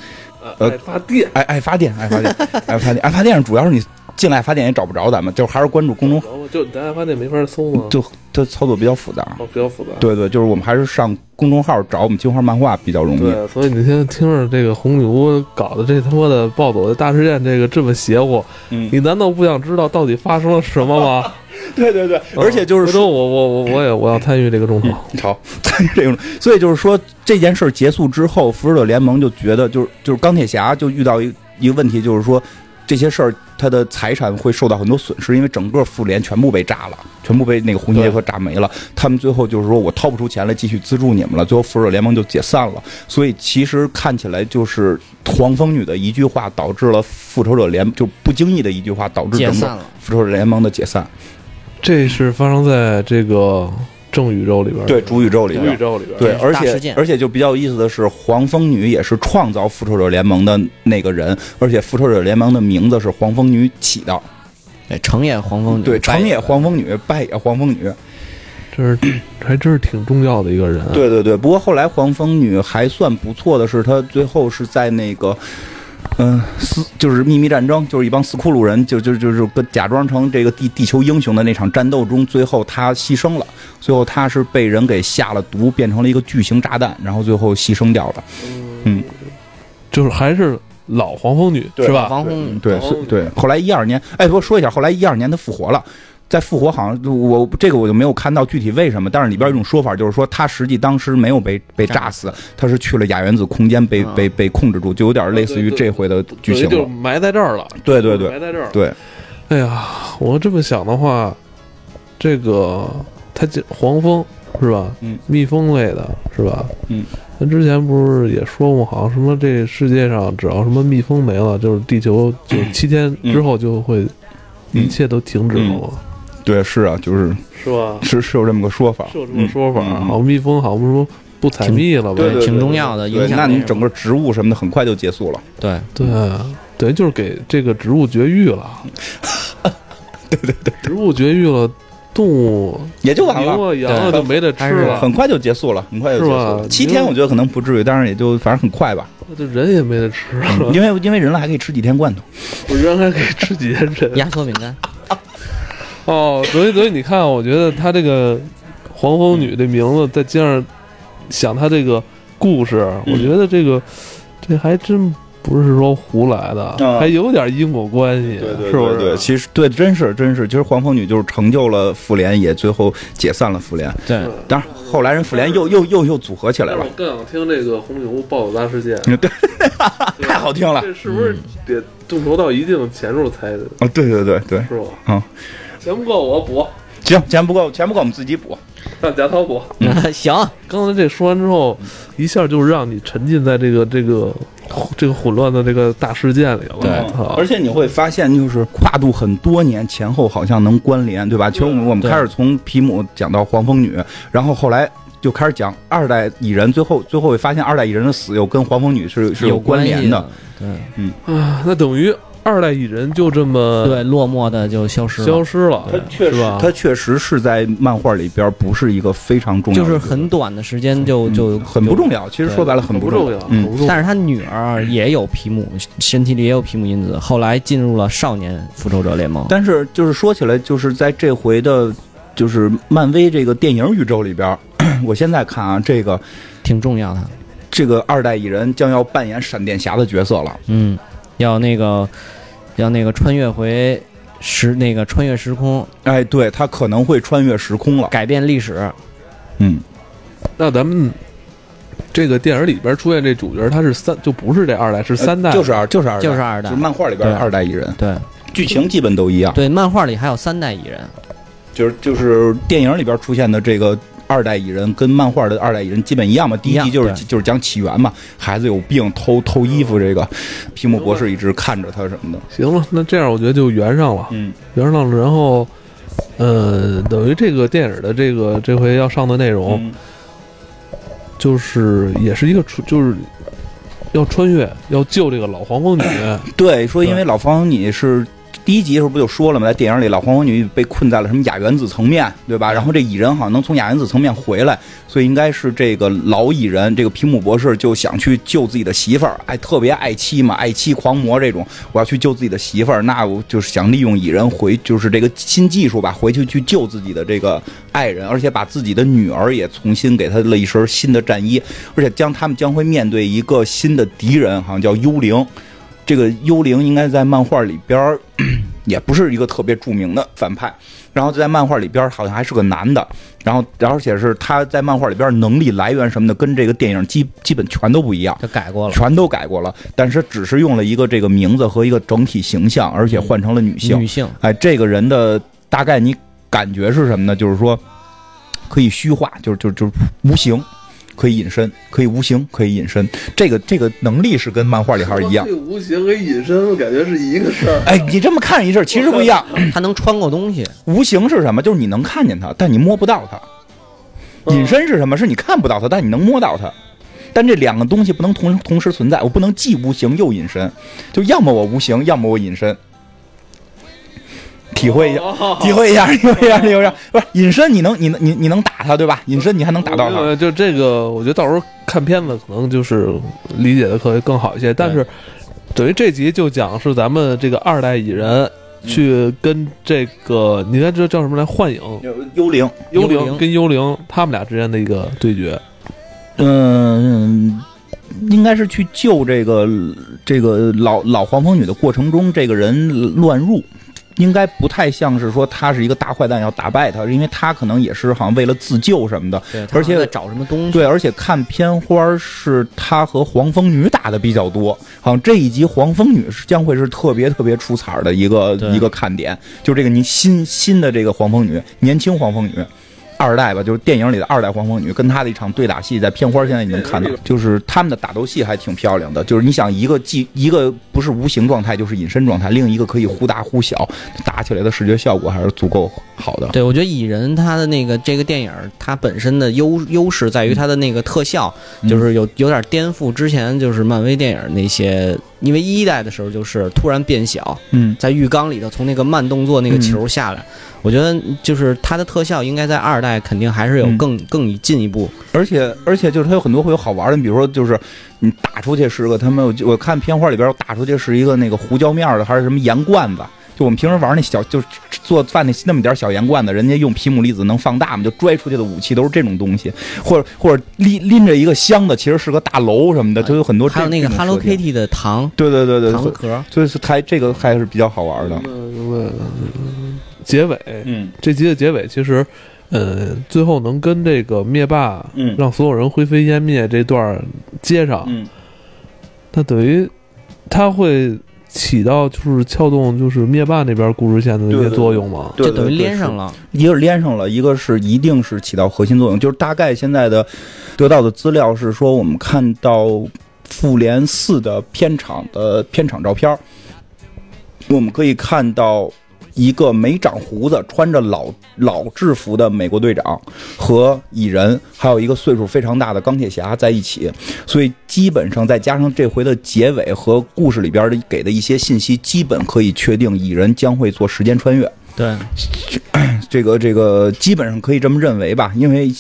呃，爱发电，爱爱发电，爱发电，爱发电，爱发电，主要是你进来发电也找不着咱们，就还是关注公众号，就咱爱发电没法搜吗？就它操作比较复杂。哦比较复杂。对对，就是我们还是上公众号找我们金花漫画比较容易。对，所以你现在听着这个红女巫搞的这他妈的暴走的大事件，这个这么邪乎，嗯，你难道不想知道到底发生了什么吗？对对对，而且就是说，我我我我也我要参与这个众筹，好，参与这个，所以就是说这件事儿结束之后，复仇者联盟就觉得，就是就是钢铁侠就遇到一一个问题，就是说这些事儿他的财产会受到很多损失，因为整个复联全部被炸了，全部被那个红杰克炸没了。他们最后就是说我掏不出钱来继续资助你们了，最后复仇者联盟就解散了。所以其实看起来就是黄蜂女的一句话导致了复仇者联就不经意的一句话导致整个解散了。复仇者联盟的解散。这是发生在这个正宇宙里边，对，主宇宙里主边宇。宙里边，对，而大事件且而且就比较有意思的是，黄蜂女也是创造复仇者联盟的那个人，而且复仇者联盟的名字是黄蜂女起的，对，成也黄蜂女，对，败成也黄蜂女，败也黄蜂女。这是 还真是挺重要的一个人。，对对对，不过后来黄蜂女还算不错的是，她最后是在那个。嗯，斯就是秘密战争，就是一帮斯库鲁人，就就就是跟假装成这个地地球英雄的那场战斗中，最后他牺牲了。最后他是被人给下了毒，变成了一个巨型炸弹，然后最后牺牲掉了。嗯，就是还是老黄蜂女对是吧？黄蜂女，对，对。后来一二年，哎，不过说一下，后来一二年他复活了。在复活好像我这个我就没有看到具体为什么，但是里边有一种说法就是说他实际当时没有被被炸死，他是去了亚原子空间被啊被被控制住，就有点类似于这回的剧情了。埋在这儿了。对对对埋在这儿。对，哎呀，我这么想的话，这个它这黄蜂是吧？嗯，蜜蜂类的是吧？嗯，咱之前不是也说过，好像什么这世界上只要什么蜜蜂没了，就是地球就七天之后就会嗯一切都停止了嘛，对是啊，就是是吧？是是有这么个说法。是有这么个说法，好蜜蜂好像说不采蜜了吧？对对挺重要的，影响那你整个植物什么的很快就结束了。对对，等于就是给这个植物绝育了。对对对，植物绝育了，动物也就完了，羊啊对就没得吃了，很快就结束了，很快就结束是了。吧七天我觉得可能不至于，但是也就反正很快吧，那这人也没得吃了，因为因为人了还可以吃几天罐头。我人还可以吃几天人。压缩饼干，哦，所以所以你看，我觉得他这个黄蜂女这名字，再加上想他这个故事，嗯我觉得这个这还真不是说胡来的，啊还有点因果关系，是不是？对，其实对，真是真是，其实黄蜂女就是成就了复联，也最后解散了复联。对，当然，后来人复联又又又又组合起来了我，更想听这个红牛暴走大事件，对，太好听了这是不是得众筹到一定钱数才啊！对对对对，是吧？嗯，钱不够我补，行，钱不够，钱不够我们自己补。让贾涛补。行，刚才这说完之后，一下就让你沉浸在这个这个这个混乱的这个大事件里了。对啊而且你会发现，就是跨度很多年，前后好像能关联，对吧？其实我们我们开始从皮姆讲到黄蜂女，然后后来就开始讲二代蚁人，最后最后会发现二代蚁人的死又跟黄蜂女是是有关联的。对嗯啊，那等于二代蚁人就这么对，落寞的就消失了，消失了，他确实是吧，它确实是在漫画里边不是一个非常重要就，是很短的时间就就嗯很不重要。其实说白了很不重要，嗯很。不重要。但是他女儿也有皮姆，身体里也有皮姆因子，后来进入了少年复仇者联盟。但是就是说起来，就是在这回的，就是漫威这个电影宇宙里边，我现在看啊，这个挺重要的。这个二代蚁人将要扮演闪电侠的角色了。嗯，要那个要那个穿越回时那个穿越时空，哎，对他可能会穿越时空了。改变历史。嗯，那咱们这个电影里边出现这主角，他是三，就不是这二代，是三代，呃就是二，就是二代，就是二代就是漫画里边的二代蚁人，对剧情基本都一样。对，漫画里还有三代蚁人。就是就是电影里边出现的这个二代蚁人跟漫画的二代蚁人基本一样嘛。第一集就是就是讲起源嘛，孩子有病偷偷衣服，这个皮姆博士一直看着他什么的。行了，那这样我觉得就圆上了，嗯，圆上了，然后。呃，等于这个电影的这个这回要上的内容，嗯就是也是一个出，就是要穿越，要救这个老黄蜂女。对，说因为老黄蜂女是。第一集的时候不就说了吗？在电影里，老黄蜂女被困在了什么亚原子层面，对吧？然后这蚁人好像能从亚原子层面回来，所以应该是这个老蚁人，这个皮姆博士就想去救自己的媳妇儿，爱，特别爱妻嘛，爱妻狂魔这种，我要去救自己的媳妇儿，那我就是想利用蚁人回，就是这个新技术吧，回去去救自己的这个爱人，而且把自己的女儿也重新给他了一身新的战衣，而且将他们将会面对一个新的敌人，好像叫幽灵。这个幽灵应该在漫画里边儿 也不是一个特别著名的反派，然后在漫画里边儿好像还是个男的，然后然后而且是他在漫画里边能力来源什么的跟这个电影基基本全都不一样，就改过了，全都改过了，但是只是用了一个这个名字和一个整体形象，而且换成了女性。女性哎，这个人的大概你感觉是什么呢？就是说可以虚化，就是就就是无形。可以隐身，可以无形，可以隐身。这个这个能力是跟漫画里还是一样这。无形和隐身，我感觉是一个事儿。哎，你这么看一事儿，其实不一样。它能穿过东西，无形是什么？就是你能看见它，但你摸不到它。隐身是什么？是你看不到它，但你能摸到它。但这两个东西不能同同时存在，我不能既无形又隐身，就要么我无形，要么我隐身。体会一下，哦体会一下，体会一下，体会一下。不是隐身，你能，你能，你你能打他，对吧？隐身你还能打到他。呃，就这个，我觉得到时候看片子可能就是理解的可能更好一些。但是等于这集就讲是咱们这个二代蚁人去跟这个，你看这叫什么来？幻影、幽灵幽灵跟幽灵他们俩之间的一个对决。嗯，应该是去救这个这个老老黄蜂女的过程中，这个人乱入。应该不太像是说他是一个大坏蛋要打败他，因为他可能也是好像为了自救什么的。对，而且在找什么东西？对，而且看片花是他和黄蜂女打的比较多，好像这一集黄蜂女是将会是特别特别出彩的一个一个看点，就这个你新新的这个黄蜂女，年轻黄蜂女。二代吧，就是电影里的二代黄蜂女，跟她的一场对打戏，在片花现在已经看到，就是他们的打斗戏还挺漂亮的。就是你想，一个既一个不是无形状态，就是隐身状态，另一个可以忽大忽小，打起来的视觉效果还是足够好的。对，我觉得蚁人他的那个这个电影儿，它本身的优优势在于它的那个特效，嗯就是有有点颠覆之前就是漫威电影儿那些，因为一代的时候就是突然变小，嗯，在浴缸里头从那个慢动作那个球下来，我觉得就是它的特效应该在二代肯定还是有嗯。更、更进一步。而且而且就是它有很多会有好玩的，你比如说就是你打出去是个他们，我我看片花里边打出去是一个那个胡椒面的还是什么盐罐子，就我们平时玩那小，就是做饭那那么点小盐罐子，人家用皮姆粒子能放大嘛，就拽出去的武器都是这种东西，或者或者拎拎着一个箱子，其实是个大楼什么的，就有很多。还有那个 Hello Kitty 的糖。对对对对，糖盒，所以是它这个还是比较好玩的。嗯，结尾。嗯。这集的结尾其实，呃，最后能跟这个灭霸嗯。让所有人灰飞烟灭这段接上，嗯，那等于他会起到就是撬动就是灭霸那边故事线的一些作用吗？就等于连上。了。一个是连上了，一个是一定是起到核心作用。就是大概现在的得到的资料是说，我们看到复联四的片场的片场照片，我们可以看到一个没长胡子、穿着老老制服的美国队长和蚁人，还有一个岁数非常大的钢铁侠在一起。所以基本上再加上这回的结尾和故事里边的给的一些信息，基本可以确定蚁人将会做时间穿越。对，这个这个基本上可以这么认为吧，因为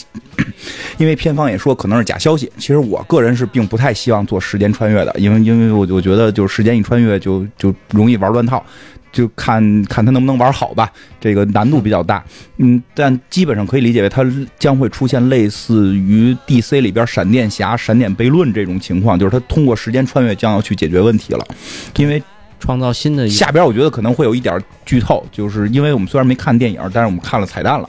因为片方也说可能是假消息。其实我个人是并不太希望做时间穿越的，因为因为我我觉得就是时间一穿越就就容易玩乱套，就看看他能不能玩好吧，这个难度比较大。嗯，但基本上可以理解为它将会出现类似于 DC 里边闪电侠、闪电悖论这种情况，就是他通过时间穿越将要去解决问题了，因为。创造新的下边我觉得可能会有一点剧透，就是因为我们虽然没看电影，但是我们看了彩蛋了。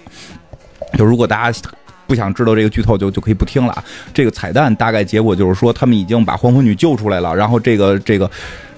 就如果大家不想知道这个剧透，就就可以不听了啊。这个彩蛋大概结果就是说，他们已经把黄蜂女救出来了，然后这个这个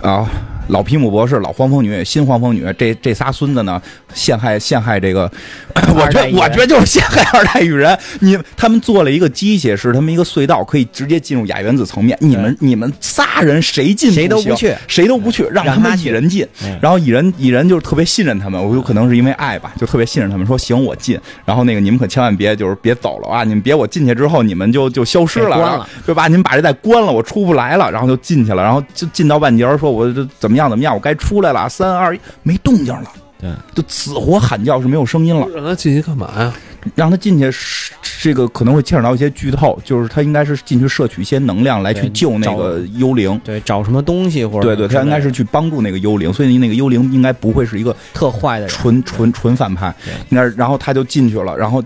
啊。老皮姆博士、老黄蜂女、新黄蜂女，这这仨孙子呢，陷害陷害这个，我觉得我觉得就是陷害二代羽人。你他们做了一个机械，是他们一个隧道，可以直接进入亚原子层面。你们你们仨人谁进谁都不去，谁都不去，让他们蚁人进。然后蚁人蚁人就是特别信任他们，我有可能是因为爱吧，就特别信任他们，说行我进。然后那个你们可千万别就是别走了啊！你们别我进去之后你们就就消失了，对吧？你们把这再关了，我出不来了，然后就进去了，然后就进到半截儿，说我这怎么样怎么样，我该出来了，三二一，没动静了。对，就死活喊叫是没有声音了，让他进去干嘛呀？让他进去是这个可能会牵扯到一些剧透，就是他应该是进去摄取一些能量来去救那个幽灵。对找什么东西或者对对，他应该是去帮助那个幽灵，所以那个幽灵应该不会是一个特坏的人。纯纯纯反派。对，应该，然后他就进去了，然后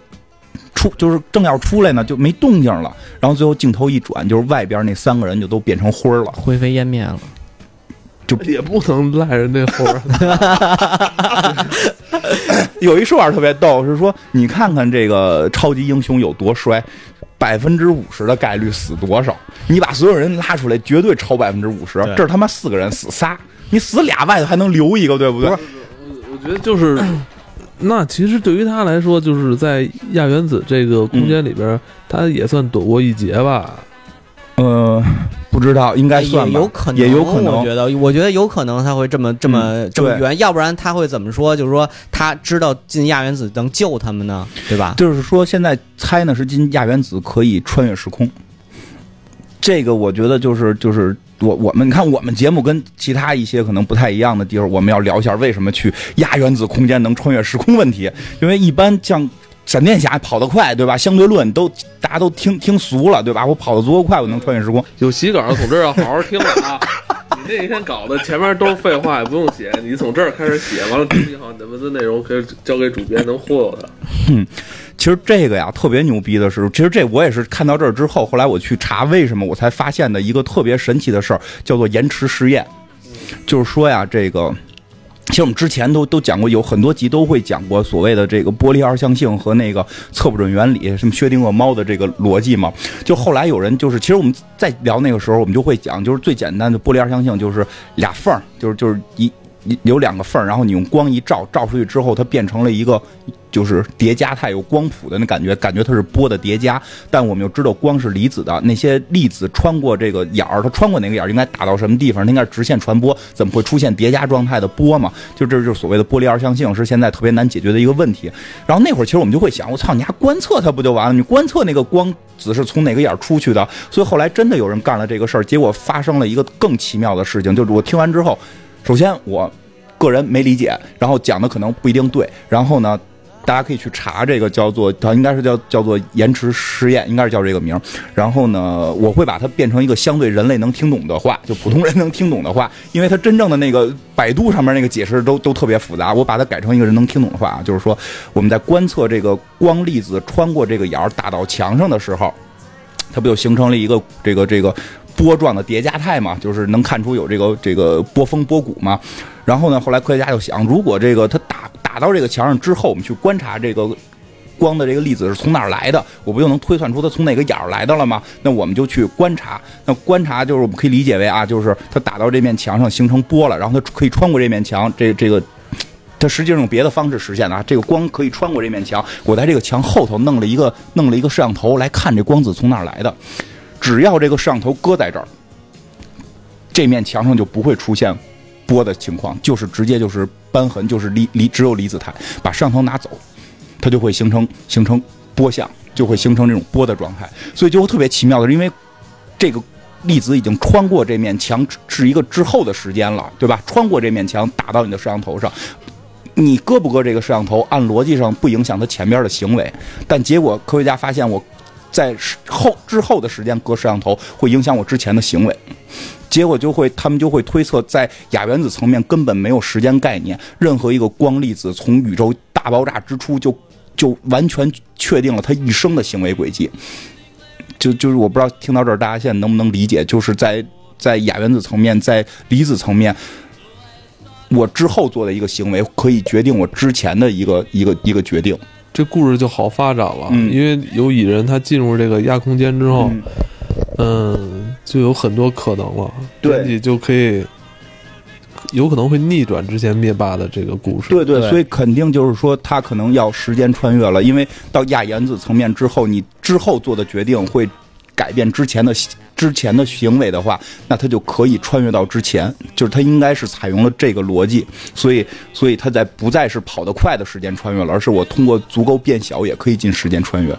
出就是正要出来呢，就没动静了，然后最后镜头一转，就是外边那三个人就都变成灰儿了，灰飞烟灭了，也不能赖人那活儿。有一说法特别逗，是说你看看这个超级英雄有多衰，百分之五十的概率死多少？你把所有人拉出来，绝对超百分之五十。这他妈四个人死仨，你死俩外头还能留一个，对不对？我觉得就是，那其实对于他来说，就是在亚原子这个空间里边，他也算躲过一劫吧。呃，不知道，应该算吧也有可能，也有可能我觉得，我觉得有可能他会这么这么、嗯这么圆，要不然他会怎么说？就是说他知道进亚原子能救他们呢，对吧？就是说，现在猜呢是进亚原子可以穿越时空。这个我觉得就是就是我我们你看我们节目跟其他一些可能不太一样的地方，我们要聊一下为什么去亚原子空间能穿越时空问题。因为一般像闪电侠跑得快，对吧？相对论都大家都听听俗了，对吧？我跑得足够快，我能穿越时空。有洗稿的同志要好好听了啊！你那一天搞的前面都是废话，也不用写，你从这儿开始写，完了整理好你的文字内容，可以交给主编，能忽悠的。其实这个呀，特别牛逼的是，其实这我也是看到这儿之后，后来我去查为什么，我才发现的一个特别神奇的事儿，叫做延迟实验。就是说呀，这个其实我们之前都都讲过，有很多集都会讲过所谓的这个玻璃二象性和那个测不准原理，什么薛定谔猫的这个逻辑嘛。就后来有人就是，其实我们在聊那个时候，我们就会讲，就是最简单的玻璃二象性就是俩缝，就是就是一。有两个缝儿，然后你用光一照，照出去之后，它变成了一个就是叠加态，有光谱的那感觉，感觉它是波的叠加。但我们又知道光是离子的，那些粒子穿过这个眼儿，它穿过哪个眼儿应该打到什么地方？它应该是直线传播，怎么会出现叠加状态的波嘛？就这就是所谓的波粒二象性，是现在特别难解决的一个问题。然后那会儿其实我们就会想，我操，你还观测它不就完了？你观测那个光子是从哪个眼儿出去的？所以后来真的有人干了这个事儿，结果发生了一个更奇妙的事情，就是我听完之后。首先，我个人没理解，然后讲的可能不一定对。然后呢，大家可以去查这个叫做，它应该是叫叫做延迟实验，应该是叫这个名。然后呢，我会把它变成一个相对人类能听懂的话，就普通人能听懂的话，因为它真正的那个百度上面那个解释都 都特别复杂，我把它改成一个人能听懂的话啊，就是说我们在观测这个光粒子穿过这个眼儿打到墙上的时候，它不就形成了一个这个这个波状的叠加态嘛，就是能看出有这个这个波峰波谷嘛。然后呢，后来科学家就想，如果这个它打打到这个墙上之后，我们去观察这个光的这个粒子是从哪儿来的，我不就能推算出它从哪个眼儿来的了吗？那我们就去观察。那观察就是我们可以理解为啊，就是它打到这面墙上形成波了，然后它可以穿过这面墙，这这个。它实际上用别的方式实现的啊，这个光可以穿过这面墙，我在这个墙后头弄了一个弄了一个摄像头来看这光子从哪儿来的，只要这个摄像头搁在这儿，这面墙上就不会出现波的情况，就是直接就是斑痕，就是离离只有离子态，把摄像头拿走，它就会形成形成波相，就会形成这种波的状态，所以就特别奇妙的是，因为这个。粒子已经穿过这面墙，是一个之后的时间了，对吧？穿过这面墙打到你的摄像头上，你搁不搁这个摄像头，按逻辑上不影响它前边的行为，但结果科学家发现，我在后之后的时间搁摄像头会影响我之前的行为，结果就会他们就会推测，在亚原子层面根本没有时间概念，任何一个光粒子从宇宙大爆炸之初就就完全确定了它一生的行为轨迹。就就是我不知道听到这儿大家现在能不能理解，就是在在亚原子层面，在离子层面，我之后做的一个行为可以决定我之前的一个一个一个决定。这故事就好发展了，嗯。因为有蚁人他进入这个亚空间之后，嗯。嗯，就有很多可能了，对。编辑就可以有可能会逆转之前灭霸的这个故事。对对，对。所以肯定就是说，他可能要时间穿越了，因为到亚原子层面之后，你之后做的决定会改变之前的之前的行为的话，那他就可以穿越到之前，就是他应该是采用了这个逻辑，所以所以他在不再是跑得快的时间穿越了，而是我通过足够变小也可以进时间穿越。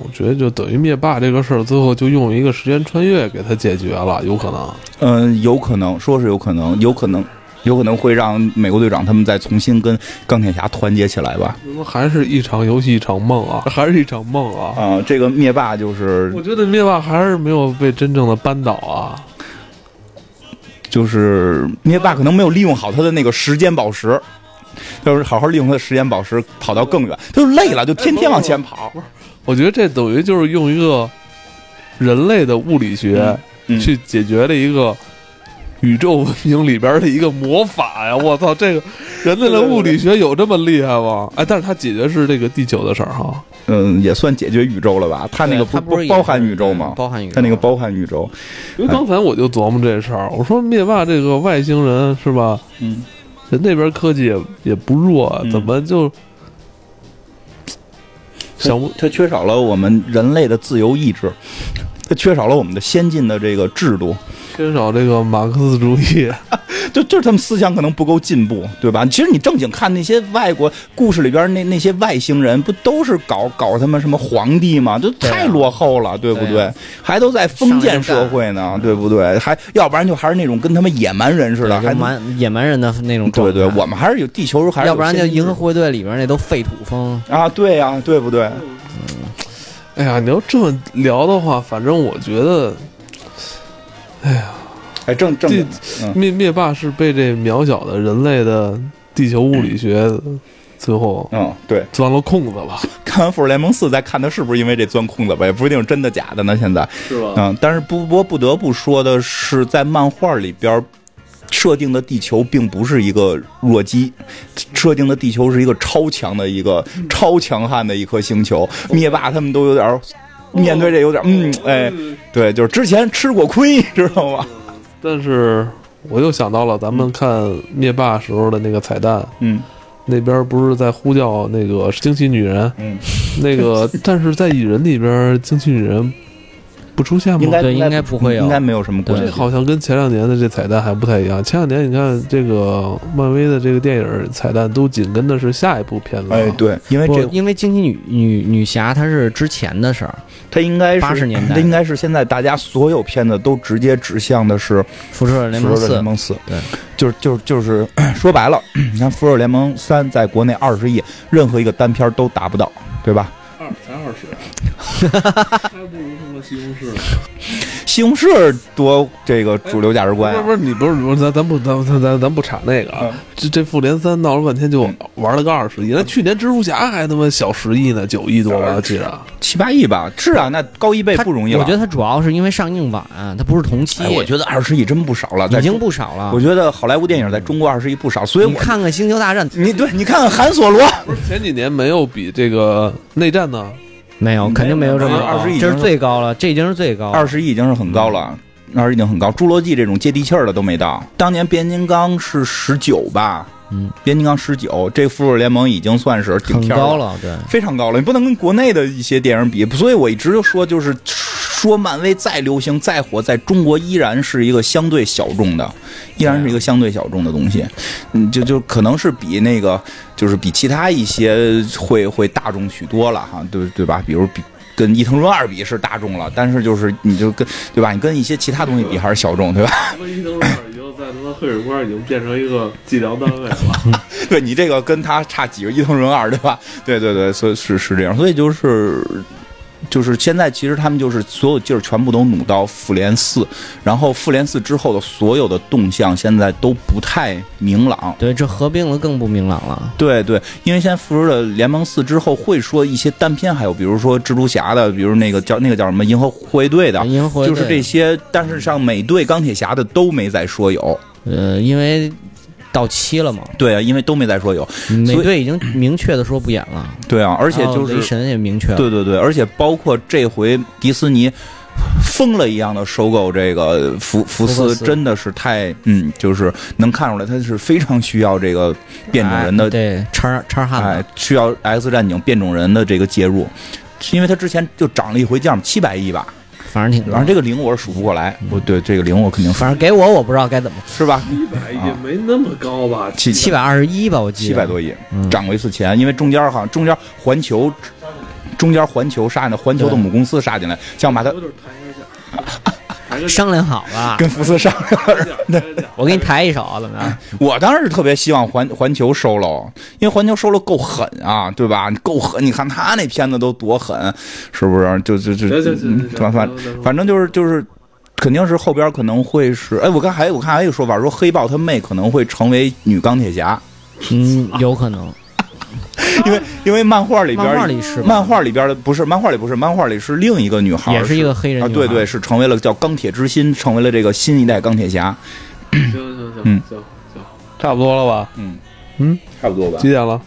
我觉得就等于灭霸这个事儿，最后就用一个时间穿越给他解决了，有可能。嗯，有可能说是有可能，有可能。有可能会让美国队长他们再重新跟钢铁侠团结起来吧？还是一场游戏一场梦啊？还是一场梦啊？啊、这个灭霸就是我觉得灭霸还是没有被真正的扳倒啊。就是灭霸可能没有利用好他的那个时间宝石，要是好好利用他的时间宝石跑到更远，他就累了，就天天往前跑。我觉得这等于就是用一个人类的物理学嗯去解决了一个宇宙文明里边的一个魔法呀！我操，这个人类的物理学有这么厉害吗？哎，但是他解决是这个地球的事儿哈。嗯，也算解决宇宙了吧？他那个不不包含宇宙吗？包含宇宙，他那个包含宇宙，因为刚才我就琢磨这事儿，我说灭霸这个外星人是吧？嗯，人那边科技也也不弱，嗯怎么就想不？他缺少了我们人类的自由意志，他缺少了我们的先进的这个制度，缺少这个马克思主义？就就是他们思想可能不够进步，对吧？其实你正经看那些外国故事里边那那些外星人，不都是搞搞他们什么皇帝吗？就太落后了，对不对？对啊还都在封建社会呢，对不对？还要不然就还是那种跟他们野蛮人似的，还蛮野蛮人的那种状态。对对，我们还是有地球还是要不然就银河护卫队里边那都废土风，啊，对呀、对不对？嗯哎呀，你要这么聊的话，反正我觉得哎呀，哎，正正灭灭霸是被这渺小的人类的地球物理学最后嗯，对。钻了空子了？看完《复仇联盟四》再看他是不是因为这钻空子吧，也不一定是真的假的呢。现在，是吧？嗯，但是不不过不得不说的是，在漫画里边设定的地球并不是一个弱鸡，设定的地球是一个超强的一个超强悍的一颗星球。灭霸他们都有点儿面对这有点嗯，哎，对，就是之前吃过亏，知道吗？但是我又想到了咱们看灭霸时候的那个彩蛋，嗯。那边不是在呼叫那个惊奇女人，嗯，那个但是在蚁人里边，惊奇女人不出现吗？应该对应该不不会有应该没有什么关系。这好像跟前两年的这彩蛋还不太一样。前两年你看这个漫威的这个电影彩蛋都紧跟的是下一部片子，哎，，对，因为这因为惊奇女女女侠她是之前的事儿，它应该是80年代她应该是现在大家所有片子都直接指向的是《复仇者联盟四复仇者联，盟四》。对，就是就是就是说白了，你看《复仇者联盟三》在国内二十亿，任何一个单片都达不到，对吧？二才二十，还不如他妈西红柿呢。西红柿多这个主流价值观啊不是不是，你不是不是咱咱不咱咱咱咱不查那个啊嗯，这这复联三闹了半天就玩了个二十亿，那去年蜘蛛侠还他妈小十亿呢，九亿多吧，我记得。七八亿吧？是啊，那高一倍不容易了。我觉得它主要是因为上映晚，它不是同期，哎，我觉得二十亿真不少了，已经不少了我。觉得好莱坞电影在中国二十亿不少，所以我你看看《星球大战》，你对你看看韩索罗，不是前几年没有比这个内战呢？没有，肯定没有这么没有高20亿这是最高了，这已经是最高了。二十亿已经是很高了。二十亿已经很高，侏罗纪这种接地气儿的都没到。当年变形金刚是十九吧？嗯，变形金刚十九，这复仇者联盟已经算是顶天儿很高，了，对。非常高了。你不能跟国内的一些电影比，所以我一直就说，就是说漫威再流行再火，在中国依然是一个相对小众的，依然是一个相对小众的东西。嗯，就就可能是比那个，就是比其他一些会会大众许多了哈，对对吧？比如比。跟伊藤润二比是大众了，但是就是你就跟对吧？你跟一些其他东西比还是小众，对吧？伊藤润二已经在他妈黑水关已经变成一个计量单位了。对你这个跟他差几个伊藤润二，对吧？对对对，所以是是这样，所以就是就是现在其实他们就是所有劲儿全部都努到复联四，然后复联四之后的所有的动向现在都不太明朗。对，这合并了更不明朗了。对对，因为现在复仇者联盟四之后会说一些单片，还有比如说蜘蛛侠的，比如那个叫那个叫什么银河护卫队的，银河护卫队就是这些。但是像美队、钢铁侠的都没再说有。呃，因为到期了嘛，对啊，因为都没再说有。美队已经明确的说不演了，对啊，而且就是雷神也明确了，对对对，而且包括这回迪斯尼疯了一样的收购这个福福斯，真的是太嗯，就是能看出来他是非常需要这个变种人的哎对叉叉汉哎，，需要 X 战警变种人的这个介入。因为他之前就涨了一回价，七百亿吧，反正挺多反正这个零我是数不过来，我对这个零我肯定反正给我我不知道该怎么，是吧？一百也没那么高吧？七七百二十一吧，我记得。七百多亿，嗯。涨过一次钱，因为中间好像中间环球，中间环球杀进来，环球的母公司杀进来，想把它 商量好了，跟福斯商量。我给你抬一手，怎么样？我当然是特别希望环环球收了，因为环球收了够狠啊，对吧？够狠！你看他那片子都多狠，是不是？就就就反反反正就是就是，肯定是后边可能会是，哎，我看还有我看还有一个说法说黑豹他妹可能会成为女钢铁侠，嗯，有可能，因为 因为漫画里边漫画里是漫画里边的不是漫画里不是漫画里是另一个女孩，也是一个黑人啊，女孩。对对，是成为了叫钢铁之心，成为了这个新一代钢铁侠，行行行嗯。行行，差不多了吧？嗯。嗯，差不多吧。几。点了？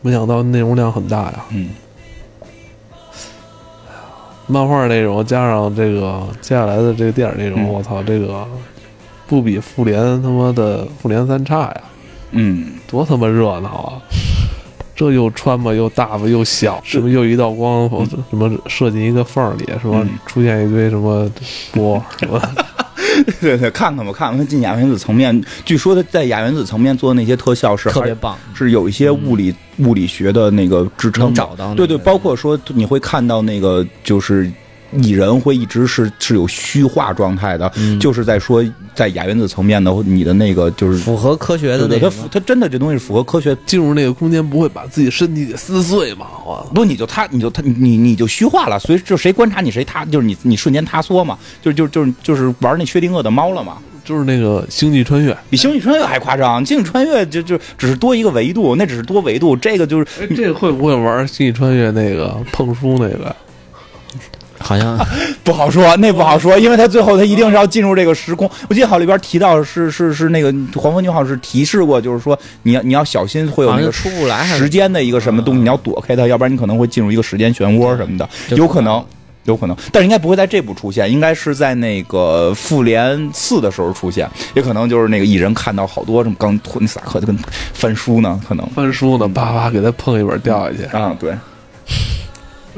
没想到内容量很大呀，嗯，漫画内容加上这个接下来的这个电影内容，嗯。我操，这个不比复联他妈的复联三差呀，嗯，多他妈热闹啊！这又穿吧，又大吧，又小，是。不是又一道光，什么射进一个缝里，什么嗯。出现一堆什么波，什么对对，看看吧，看看他进亚原子层面，据说他在亚原子层面做的那些特效是特别棒，是有一些物理、物理学的那个支撑找到对对，包括说你会看到那个就是蚁人会一直是是有虚化状态的，嗯就是在说在亚原子层面的你的那个就是符合科学的那种符它真的这东西符合科学。进入那个空间不会把自己身体给撕碎吗？不，你就他，你就他，你你就虚化了，所以就谁观察你谁塌，就是你你瞬间塌缩嘛，就就就是就是玩那薛定谔的猫了嘛，就是那个星际穿越，比星际穿越还夸张，星际穿越就就只是多一个维度，那只是多维度，这个就是哎，这个会不会玩星际穿越那个碰书那个？好像 不好说，那不好说，因为他最后他一定是要进入这个时空。我记得好里边提到是是是那个黄蜂女好像是提示过，就是说你要你要小心会有那个出不来时间的一个什么东西，你要躲开它，要不然你可能会进入一个时间漩涡什么的，有可能。有可能，但是应该不会在这部出现，应该是在那个复联四的时候出现，也可能就是那个蚁人看到好多什么刚托尼斯塔克就跟翻书呢，可能翻书呢，叭叭给他碰一本掉下去。啊，对，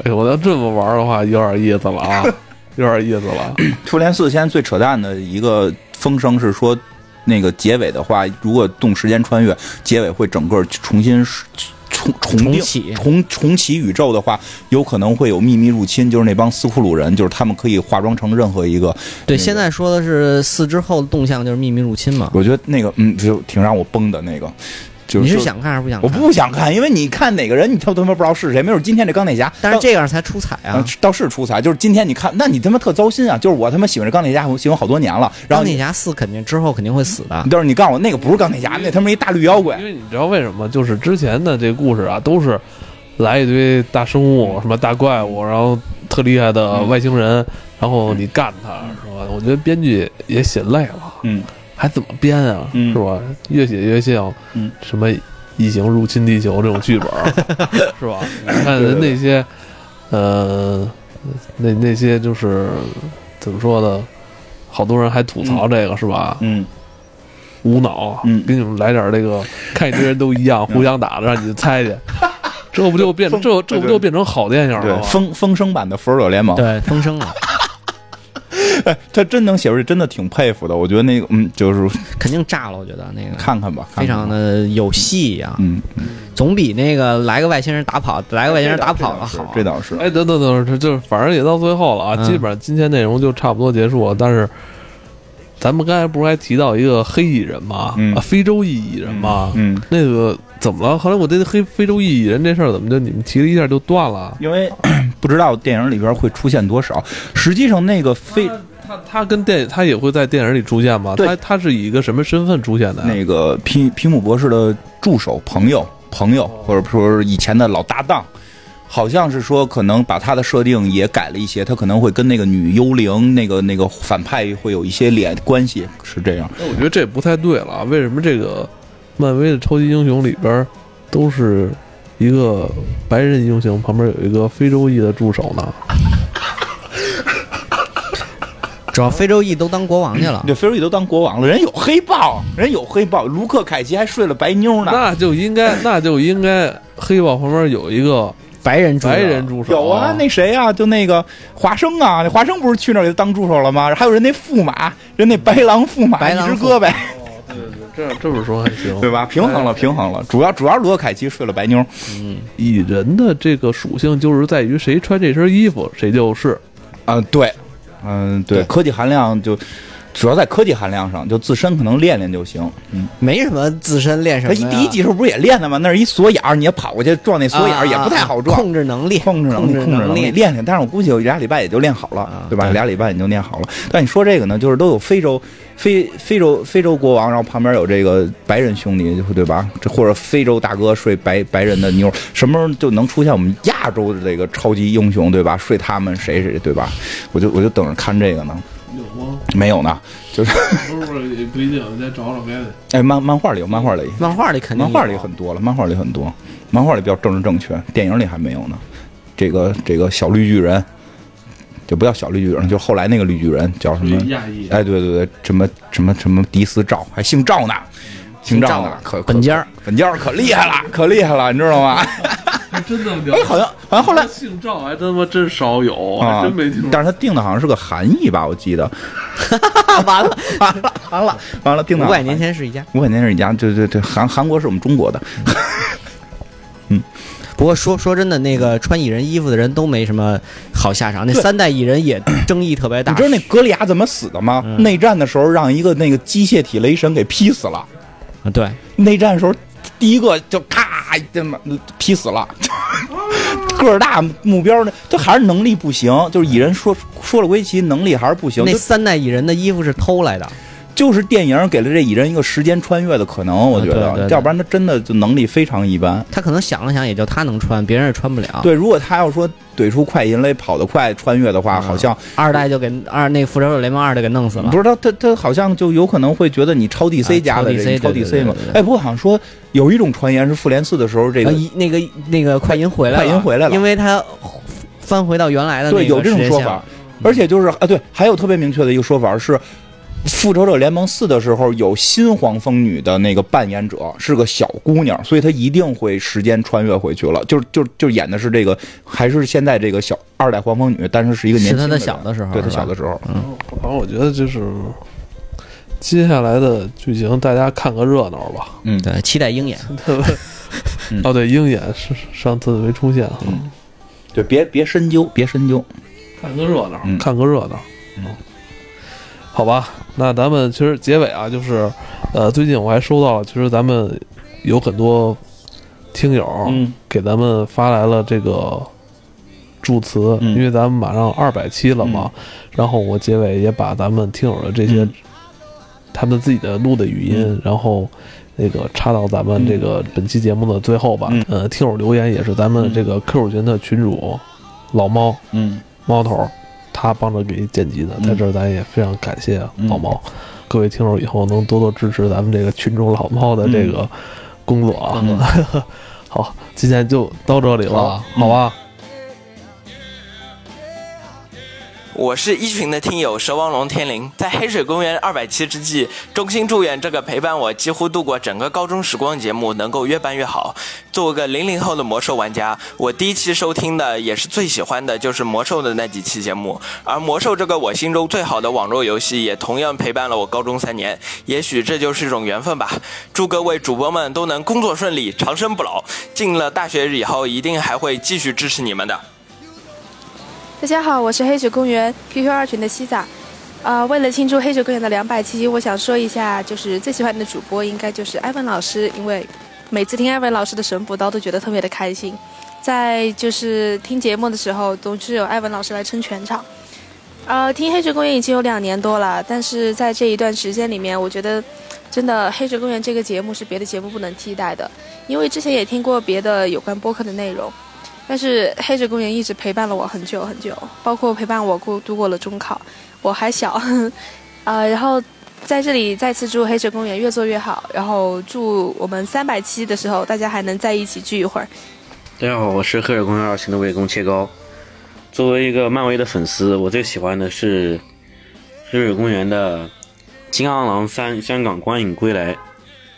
哎呦，我要这么玩的话，有点意思了啊，有点意思了。复联四现在最扯淡的一个风声是说，那个结尾的话，如果动时间穿越，结尾会整个重新重重启重重启宇宙的话，有可能会有秘密入侵，就是那帮斯库鲁人，就是他们可以化妆成任何一个。对，那个现在说的是四之后的动向就是秘密入侵嘛。我觉得那个嗯，就挺让我崩的那个。就是你是想看还是不想看我？不想看，因为你看哪个人，你他他妈不知道是谁。没准今天这钢铁侠，但是这样才出彩啊嗯！倒是出彩，就是今天你看，那你他妈特糟心啊！就是我他妈喜欢这钢铁侠，我喜欢好多年了，然钢铁侠四肯定之后肯定会死的。就是你告诉我那个不是钢铁侠，那他妈一大绿妖怪因。为你知道为什么？就是之前的这故事啊，都是来一堆大生物，什么大怪物，然后特厉害的外星人，然后你干他，是吧？我觉得编剧也写累了，嗯还怎么编啊？嗯是吧？越写越像嗯什么异形入侵地球这种剧本儿，是吧？你看人那些，呃，那那些就是怎么说呢？好多人还吐槽这个、是吧？嗯，无脑，嗯给你们来点这个，看一堆人都一样，互相打的，让你们猜去，这不就变这这不就变成好电影了？风风声版的复仇者联盟，对，风声啊，哎，他真能写出来，真的挺佩服的。我觉得那个，嗯，就是肯定炸了，我觉得那个看看吧，看看吧非常，的有戏呀，嗯，嗯总比那个来个外星人打跑，来个外星人打跑了好。这倒是。哎，等等等，这就是反正也到最后了啊，嗯基本上今天内容就差不多结束了。但是咱们刚才不是还提到一个黑蚁人吗？嗯啊，非洲裔蚁人吗？嗯，那个怎么了？后来我这黑非洲裔蚁人这事儿怎么就你们提了一下就断了？因为 不知道电影里边会出现多少。实际上，那个非他他跟电他也会在电影里出现吗？他他是以一个什么身份出现的呀？那个皮皮姆博士的助手、朋友、朋友，或者说以前的老搭档，好像是说可能把他的设定也改了一些，他可能会跟那个女幽灵、那个那个反派会有一些联关系，是这样。那我觉得这不太对了啊。为什么这个漫威的超级英雄里边都是一个白人英雄，旁边有一个非洲裔的助手呢？主要非洲裔都当国王去了，对，非洲裔都当国王了，人有黑豹，人有黑豹，卢克凯奇还睡了白妞呢。那就应该，那就应该黑豹旁边有一个白人主白人助手。有啊，那谁啊，就那个华生啊，那华生不是去那儿当助手了吗？还有人那驸马，人那白狼驸马一白狼驸只胳膊，这这么说还行，对吧？平衡了，平衡了。主要主要卢克凯奇睡了白妞，嗯蚁人的这个属性就是在于谁穿这身衣服，谁就是。啊，对，嗯，对，科技含量就主要在科技含量上，就自身可能练练就行。嗯，没什么自身练什么呀。他一第一季时候不是也练的吗？那是一锁眼儿，你也跑过去撞那锁眼儿也不太好撞。啊控制能力，控制能力，控制能力，练练。但是我估计有俩礼拜也就练好了，啊对吧？俩礼拜你就练好了。但你说这个呢，就是都有非洲非非洲非洲国王，然后旁边有这个白人兄弟，对吧？这或者非洲大哥睡白白人的妞，什么时候就能出现我们亚洲的这个超级英雄，对吧？睡他们谁谁，对吧？我就我就等着看这个呢。没有呢，就是。不是不是，也不一定，再找找别的。哎，漫漫画里有，漫画里。漫画里肯定漫画里很多了，漫画里很多，漫画里比较政治正确，电影里还没有呢。这个这个小绿巨人，就不叫小绿巨人，就后来那个绿巨人叫什么？亚裔，哎，对对对，什么什么什么迪斯赵，还姓赵呢，姓赵呢，可可本家儿。本家儿可厉害了，可厉害了，你知道吗？真的哎，好像好像后来姓赵还他妈真少有，啊还真没听说。但是他定的好像是个韩裔吧，我记得。完了，完了完了完了，定的五百年前是一家。五百年前是一家，对对对，韩韩国是我们中国的。嗯不过说说真的，那个穿蚁人衣服的人都没什么好下场。那三代蚁人也争议特别大。你知道那格里亚怎么死的吗？嗯内战的时候让一个那个机械体雷神给劈死了。啊对，内战的时候，第一个就咔这么劈死了。个儿大目标呢，就还是能力不行，就是蚁人说说了归齐，能力还是不行。那三代蚁人的衣服是偷来的。就是电影给了这蚁人一个时间穿越的可能，我觉得，对对对要不然他真的就能力非常一般。他可能想了想，也就他能穿，别人也穿不了。对，如果他要说怼出快银来跑得快穿越的话，嗯好像二代就给二那复仇者联盟二代给弄死了。不是他他他好像就有可能会觉得你超 DC 家的超 DC 对嘛哎，不过好像说有一种传言是复联四的时候这呃，个一那个那个快银回来了，快银回来了因为他翻回到原来的那个对有这种说法，而且就是啊对，还有特别明确的一个说法是。复仇者联盟四的时候有新黄蜂女的那个扮演者是个小姑娘，所以她一定会时间穿越回去了。就就就演的是这个，还是现在这个小二代黄蜂女，但是是一个年轻的人小的时候，对她小的时候。嗯反正我觉得就是接下来的剧情，大家看个热闹吧。嗯，对，期待鹰眼。哦，对，鹰眼是上次没出现哈，嗯对，别别深究，别深究。看个热闹，嗯看个热闹。嗯，好吧，那咱们其实结尾啊，就是呃，最近我还收到了，其实咱们有很多听友嗯。给咱们发来了这个祝词，嗯。因为咱们马上二百期了嘛，然后我结尾也把咱们听友的这些、嗯。他们自己的录的语音，嗯。然后。那个插到咱们这个本期节目的最后吧。嗯。呃，听友留言也是咱们这个 QQ 群的群主老猫嗯。猫头，他帮着给剪辑的，嗯在这儿咱也非常感谢嗯老猫。各位听友以后能多多支持咱们这个群众老猫的这个工作啊。嗯 好，今天就到这里了，好好吧？我是一群的听友蛇王龙天灵，在黑水公园二百期之际，衷心祝愿这个陪伴我几乎度过整个高中时光节目能够越办越好。作为个零零后的魔兽玩家，我第一期收听的也是最喜欢的就是魔兽的那几期节目，而魔兽这个我心中最好的网络游戏也同样陪伴了我高中三年。也许这就是一种缘分吧。祝各位主播们都能工作顺利，长生不老。进了大学以后，一定还会继续支持你们的。大家好，我是黑水公园 QQ 二群的西仔。呃，为了庆祝黑水公园的两百期，我想说一下，就是最喜欢的主播应该就是艾文老师，因为每次听艾文老师的神补刀都觉得特别的开心。在就是听节目的时候，总是有艾文老师来撑全场。呃，听黑水公园已经有两年多了，但是在这一段时间里面，我觉得真的黑水公园这个节目是别的节目不能替代的，因为之前也听过别的有关播客的内容。但是黑水公园一直陪伴了我很久很久，包括陪伴我过度过了中考，我还小，呃，然后在这里再次祝黑水公园越做越好，然后祝我们三百期的时候大家还能在一起聚一会儿。大家好，我是黑水公园二群的魏公切糕。作为一个漫威的粉丝，我最喜欢的是黑水公园的《金刚狼三：香港观影归来》。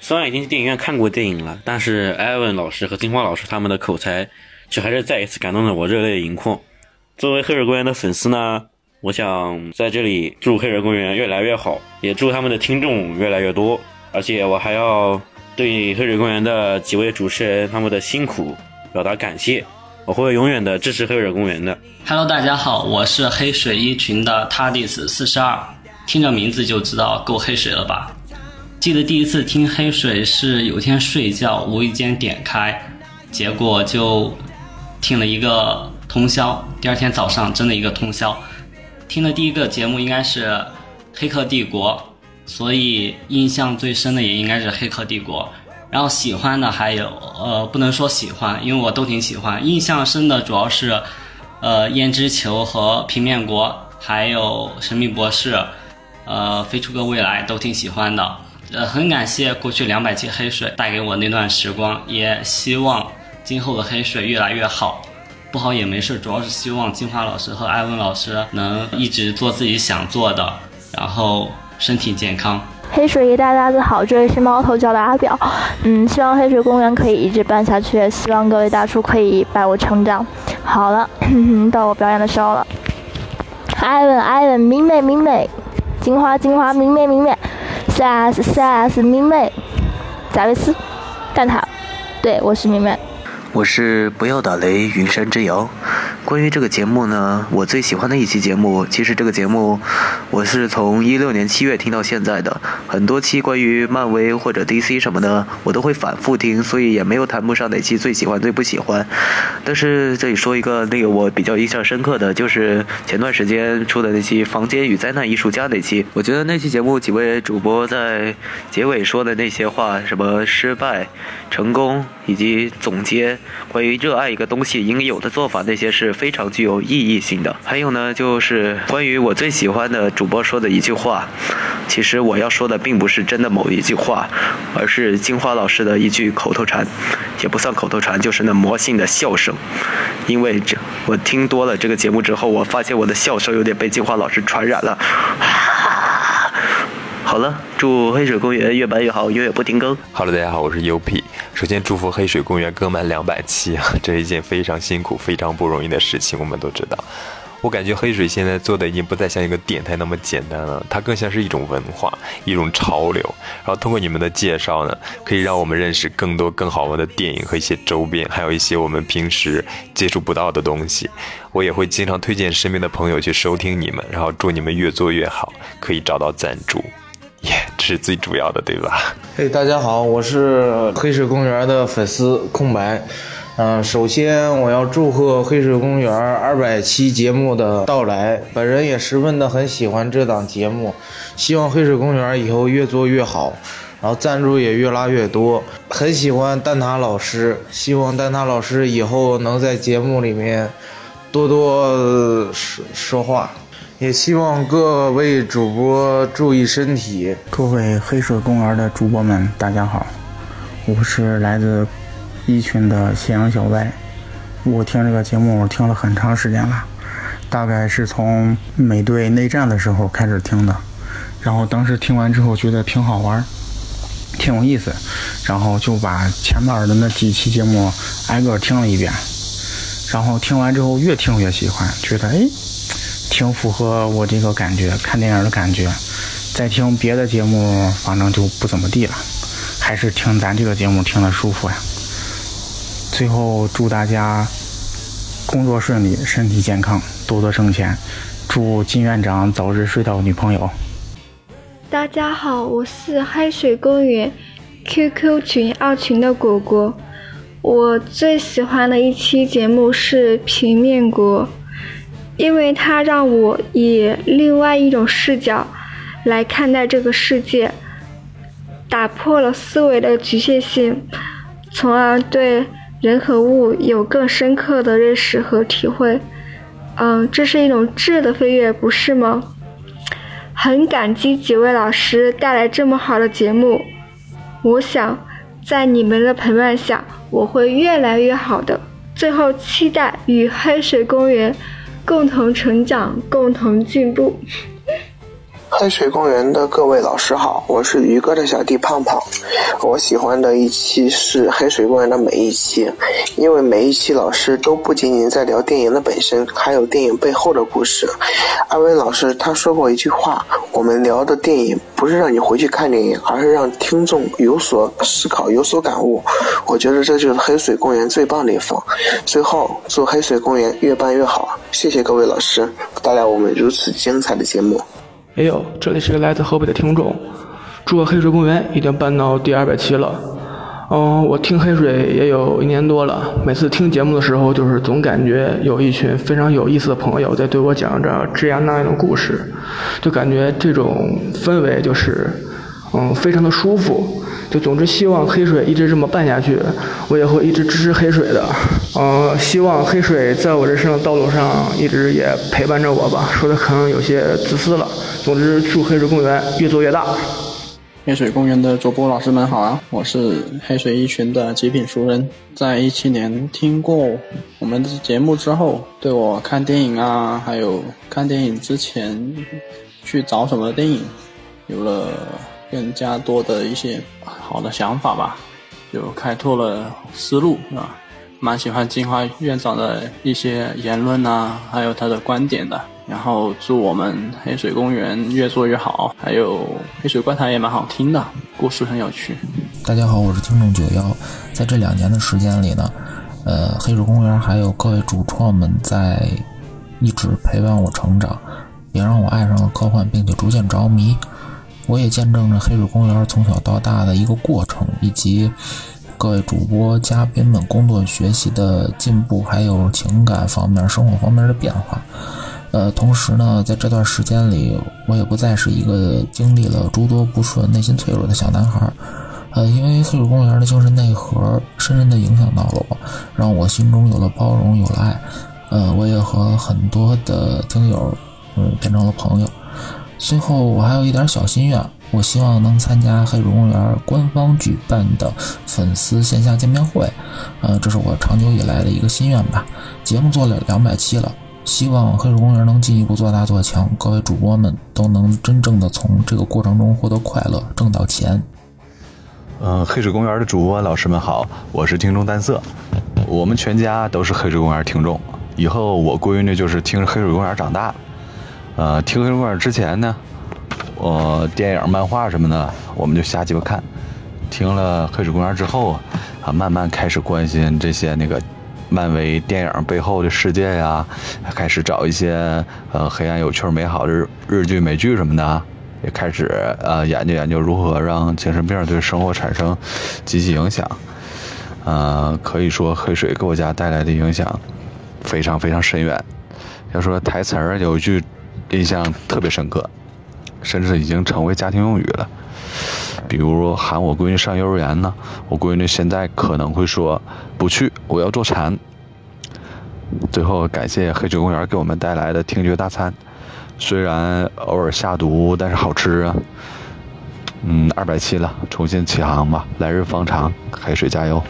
虽然已经去电影院看过电影了，但是艾文老师和金花老师他们的口才，却还是再一次感动了我热泪盈眶。作为黑水公园的粉丝呢，我想在这里祝黑水公园越来越好，也祝他们的听众越来越多。而且我还要对黑水公园的几位主持人他们的辛苦表达感谢。我会永远的支持黑水公园的。Hello，大家好，我是黑水一群的 Tardis 四十二，听着名字就知道够黑水了吧？记得第一次听黑水是有天睡觉无意间点开，结果就听了一个通宵，第二天早上真的一个通宵。听的第一个节目应该是《黑客帝国》，所以印象最深的也应该是《黑客帝国》。然后喜欢的还有，呃，不能说喜欢，因为我都挺喜欢。印象深的主要是，呃，胭脂球和平面国，还有神秘博士，呃，飞出个未来都挺喜欢的。呃，很感谢过去两百期黑水带给我那段时光，也希望今后的黑水越来越好。不好也没事，主要是希望金花老师和艾文老师能一直做自己想做的，然后身体健康。黑水一大大家好，这里是猫头叫的阿表，嗯，希望黑水公园可以一直办下去，希望各位大叔可以伴我成长。好了，到我表演的时候了。艾文，艾文，明媚，明媚，金花，金花，明媚，明媚，S S S 明媚，贾维斯，蛋挞！对，我是明媚。我是不要打雷，云山之遥。关于这个节目呢，我最喜欢的一期节目，其实这个节目我是从一六年七月听到现在的，很多期关于漫威或者 DC 什么的，我都会反复听，所以也没有谈不上哪期最喜欢最不喜欢。但是这里说一个那个我比较印象深刻的，就是前段时间出的那期《房间与灾难艺术家》那期，我觉得那期节目几位主播在结尾说的那些话，什么失败、成功以及总结。关于热爱一个东西应有的做法，那些是非常具有意义性的。还有呢，就是关于我最喜欢的主播说的一句话，其实我要说的并不是真的某一句话，而是金花老师的一句口头禅，也不算口头禅，就是那魔性的笑声。因为这我听多了这个节目之后，我发现我的笑声有点被金花老师传染了。好了，祝黑水公园越办越好，永远不停更。Hello，大家好，我是 UP。首先祝福黑水公园更满两百期啊，这是一件非常辛苦、非常不容易的事情，我们都知道。我感觉黑水现在做的已经不再像一个电台那么简单了，它更像是一种文化、一种潮流。然后通过你们的介绍呢，可以让我们认识更多更好玩的电影和一些周边，还有一些我们平时接触不到的东西。我也会经常推荐身边的朋友去收听你们，然后祝你们越做越好，可以找到赞助。耶、这是最主要的，对吧？嘿、大家好，我是黑水公园的粉丝空白。嗯、首先我要祝贺黑水公园二百期节目的到来，本人也十分的很喜欢这档节目，希望黑水公园以后越做越好，然后赞助也越拉越多。很喜欢蛋挞老师，希望蛋挞老师以后能在节目里面多多说说话。也希望各位主播注意身体。各位黑水公园的主播们，大家好，我是来自一群的斜阳小歪。我听这个节目听了很长时间了，大概是从美队内战的时候开始听的，然后当时听完之后觉得挺好玩，挺有意思，然后就把前面的那几期节目挨个听了一遍，然后听完之后越听越喜欢，觉得哎。挺符合我这个感觉，看电影的感觉。再听别的节目，反正就不怎么地了，还是听咱这个节目听得舒服呀。最后祝大家工作顺利，身体健康，多多挣钱。祝金院长早日睡到女朋友。大家好，我是黑水公园 QQ 群二群的果果。我最喜欢的一期节目是《平面国》。因为它让我以另外一种视角来看待这个世界，打破了思维的局限性，从而对人和物有更深刻的认识和体会。嗯，这是一种质的飞跃，不是吗？很感激几位老师带来这么好的节目，我想在你们的陪伴下，我会越来越好的。最后，期待与黑水公园。共同成长，共同进步。黑水公园的各位老师好，我是鱼哥的小弟胖胖。我喜欢的一期是黑水公园的每一期，因为每一期老师都不仅仅在聊电影的本身，还有电影背后的故事。艾文老师他说过一句话：我们聊的电影不是让你回去看电影，而是让听众有所思考、有所感悟。我觉得这就是黑水公园最棒的地方。最后，祝黑水公园越办越好，谢谢各位老师带来我们如此精彩的节目。哎呦，这里是个来自河北的听众，住个黑水公园已经搬到第二百期了。嗯，我听黑水也有一年多了，每次听节目的时候，就是总感觉有一群非常有意思的朋友在对我讲着这样那样的故事，就感觉这种氛围就是，嗯，非常的舒服。就总之希望黑水一直这么办下去，我也会一直支持黑水的。呃，希望黑水在我人生的道路上一直也陪伴着我吧。说的可能有些自私了。总之，祝黑水公园越做越大。黑水公园的主播老师们好啊，我是黑水一群的极品熟人，在一七年听过我们的节目之后，对我看电影啊，还有看电影之前去找什么电影，有了更加多的一些好的想法吧，就开拓了思路啊，蛮喜欢金花院长的一些言论啊，还有他的观点的。然后祝我们黑水公园越做越好，还有黑水怪谈也蛮好听的，故事很有趣。大家好，我是听众九幺。在这两年的时间里呢，呃，黑水公园还有各位主创们在一直陪伴我成长，也让我爱上了科幻，并且逐渐着迷。我也见证着黑水公园从小到大的一个过程，以及各位主播、嘉宾们工作学习的进步，还有情感方面、生活方面的变化。呃，同时呢，在这段时间里，我也不再是一个经历了诸多不顺、内心脆弱的小男孩。呃，因为黑水公园的精神内核深深地影响到了我，让我心中有了包容，有了爱。呃，我也和很多的听友，嗯，变成了朋友。最后，我还有一点小心愿，我希望能参加黑水公园官方举办的粉丝线下见面会。呃，这是我长久以来的一个心愿吧。节目做了两百期了。希望黑水公园能进一步做大做强，各位主播们都能真正的从这个过程中获得快乐，挣到钱。嗯、黑水公园的主播老师们好，我是听众淡色，我们全家都是黑水公园听众，以后我闺女就是听着黑水公园长大的。呃，听黑水公园之前呢，我电影、漫画什么的，我们就瞎鸡巴看。听了黑水公园之后啊，慢慢开始关心这些那个漫威电影背后的世界呀，开始找一些呃黑暗、有趣、美好的日日剧、美剧什么的，也开始呃研究研究如何让精神病对生活产生积极影响。呃，可以说黑水给我家带来的影响非常非常深远。要说台词儿，有一句印象特别深刻，甚至已经成为家庭用语了。比如喊我闺女上幼儿园呢，我闺女现在可能会说不去，我要做禅。最后感谢黑水公园给我们带来的听觉大餐，虽然偶尔下毒，但是好吃啊。嗯，二百七了，重新起航吧，来日方长，黑水加油。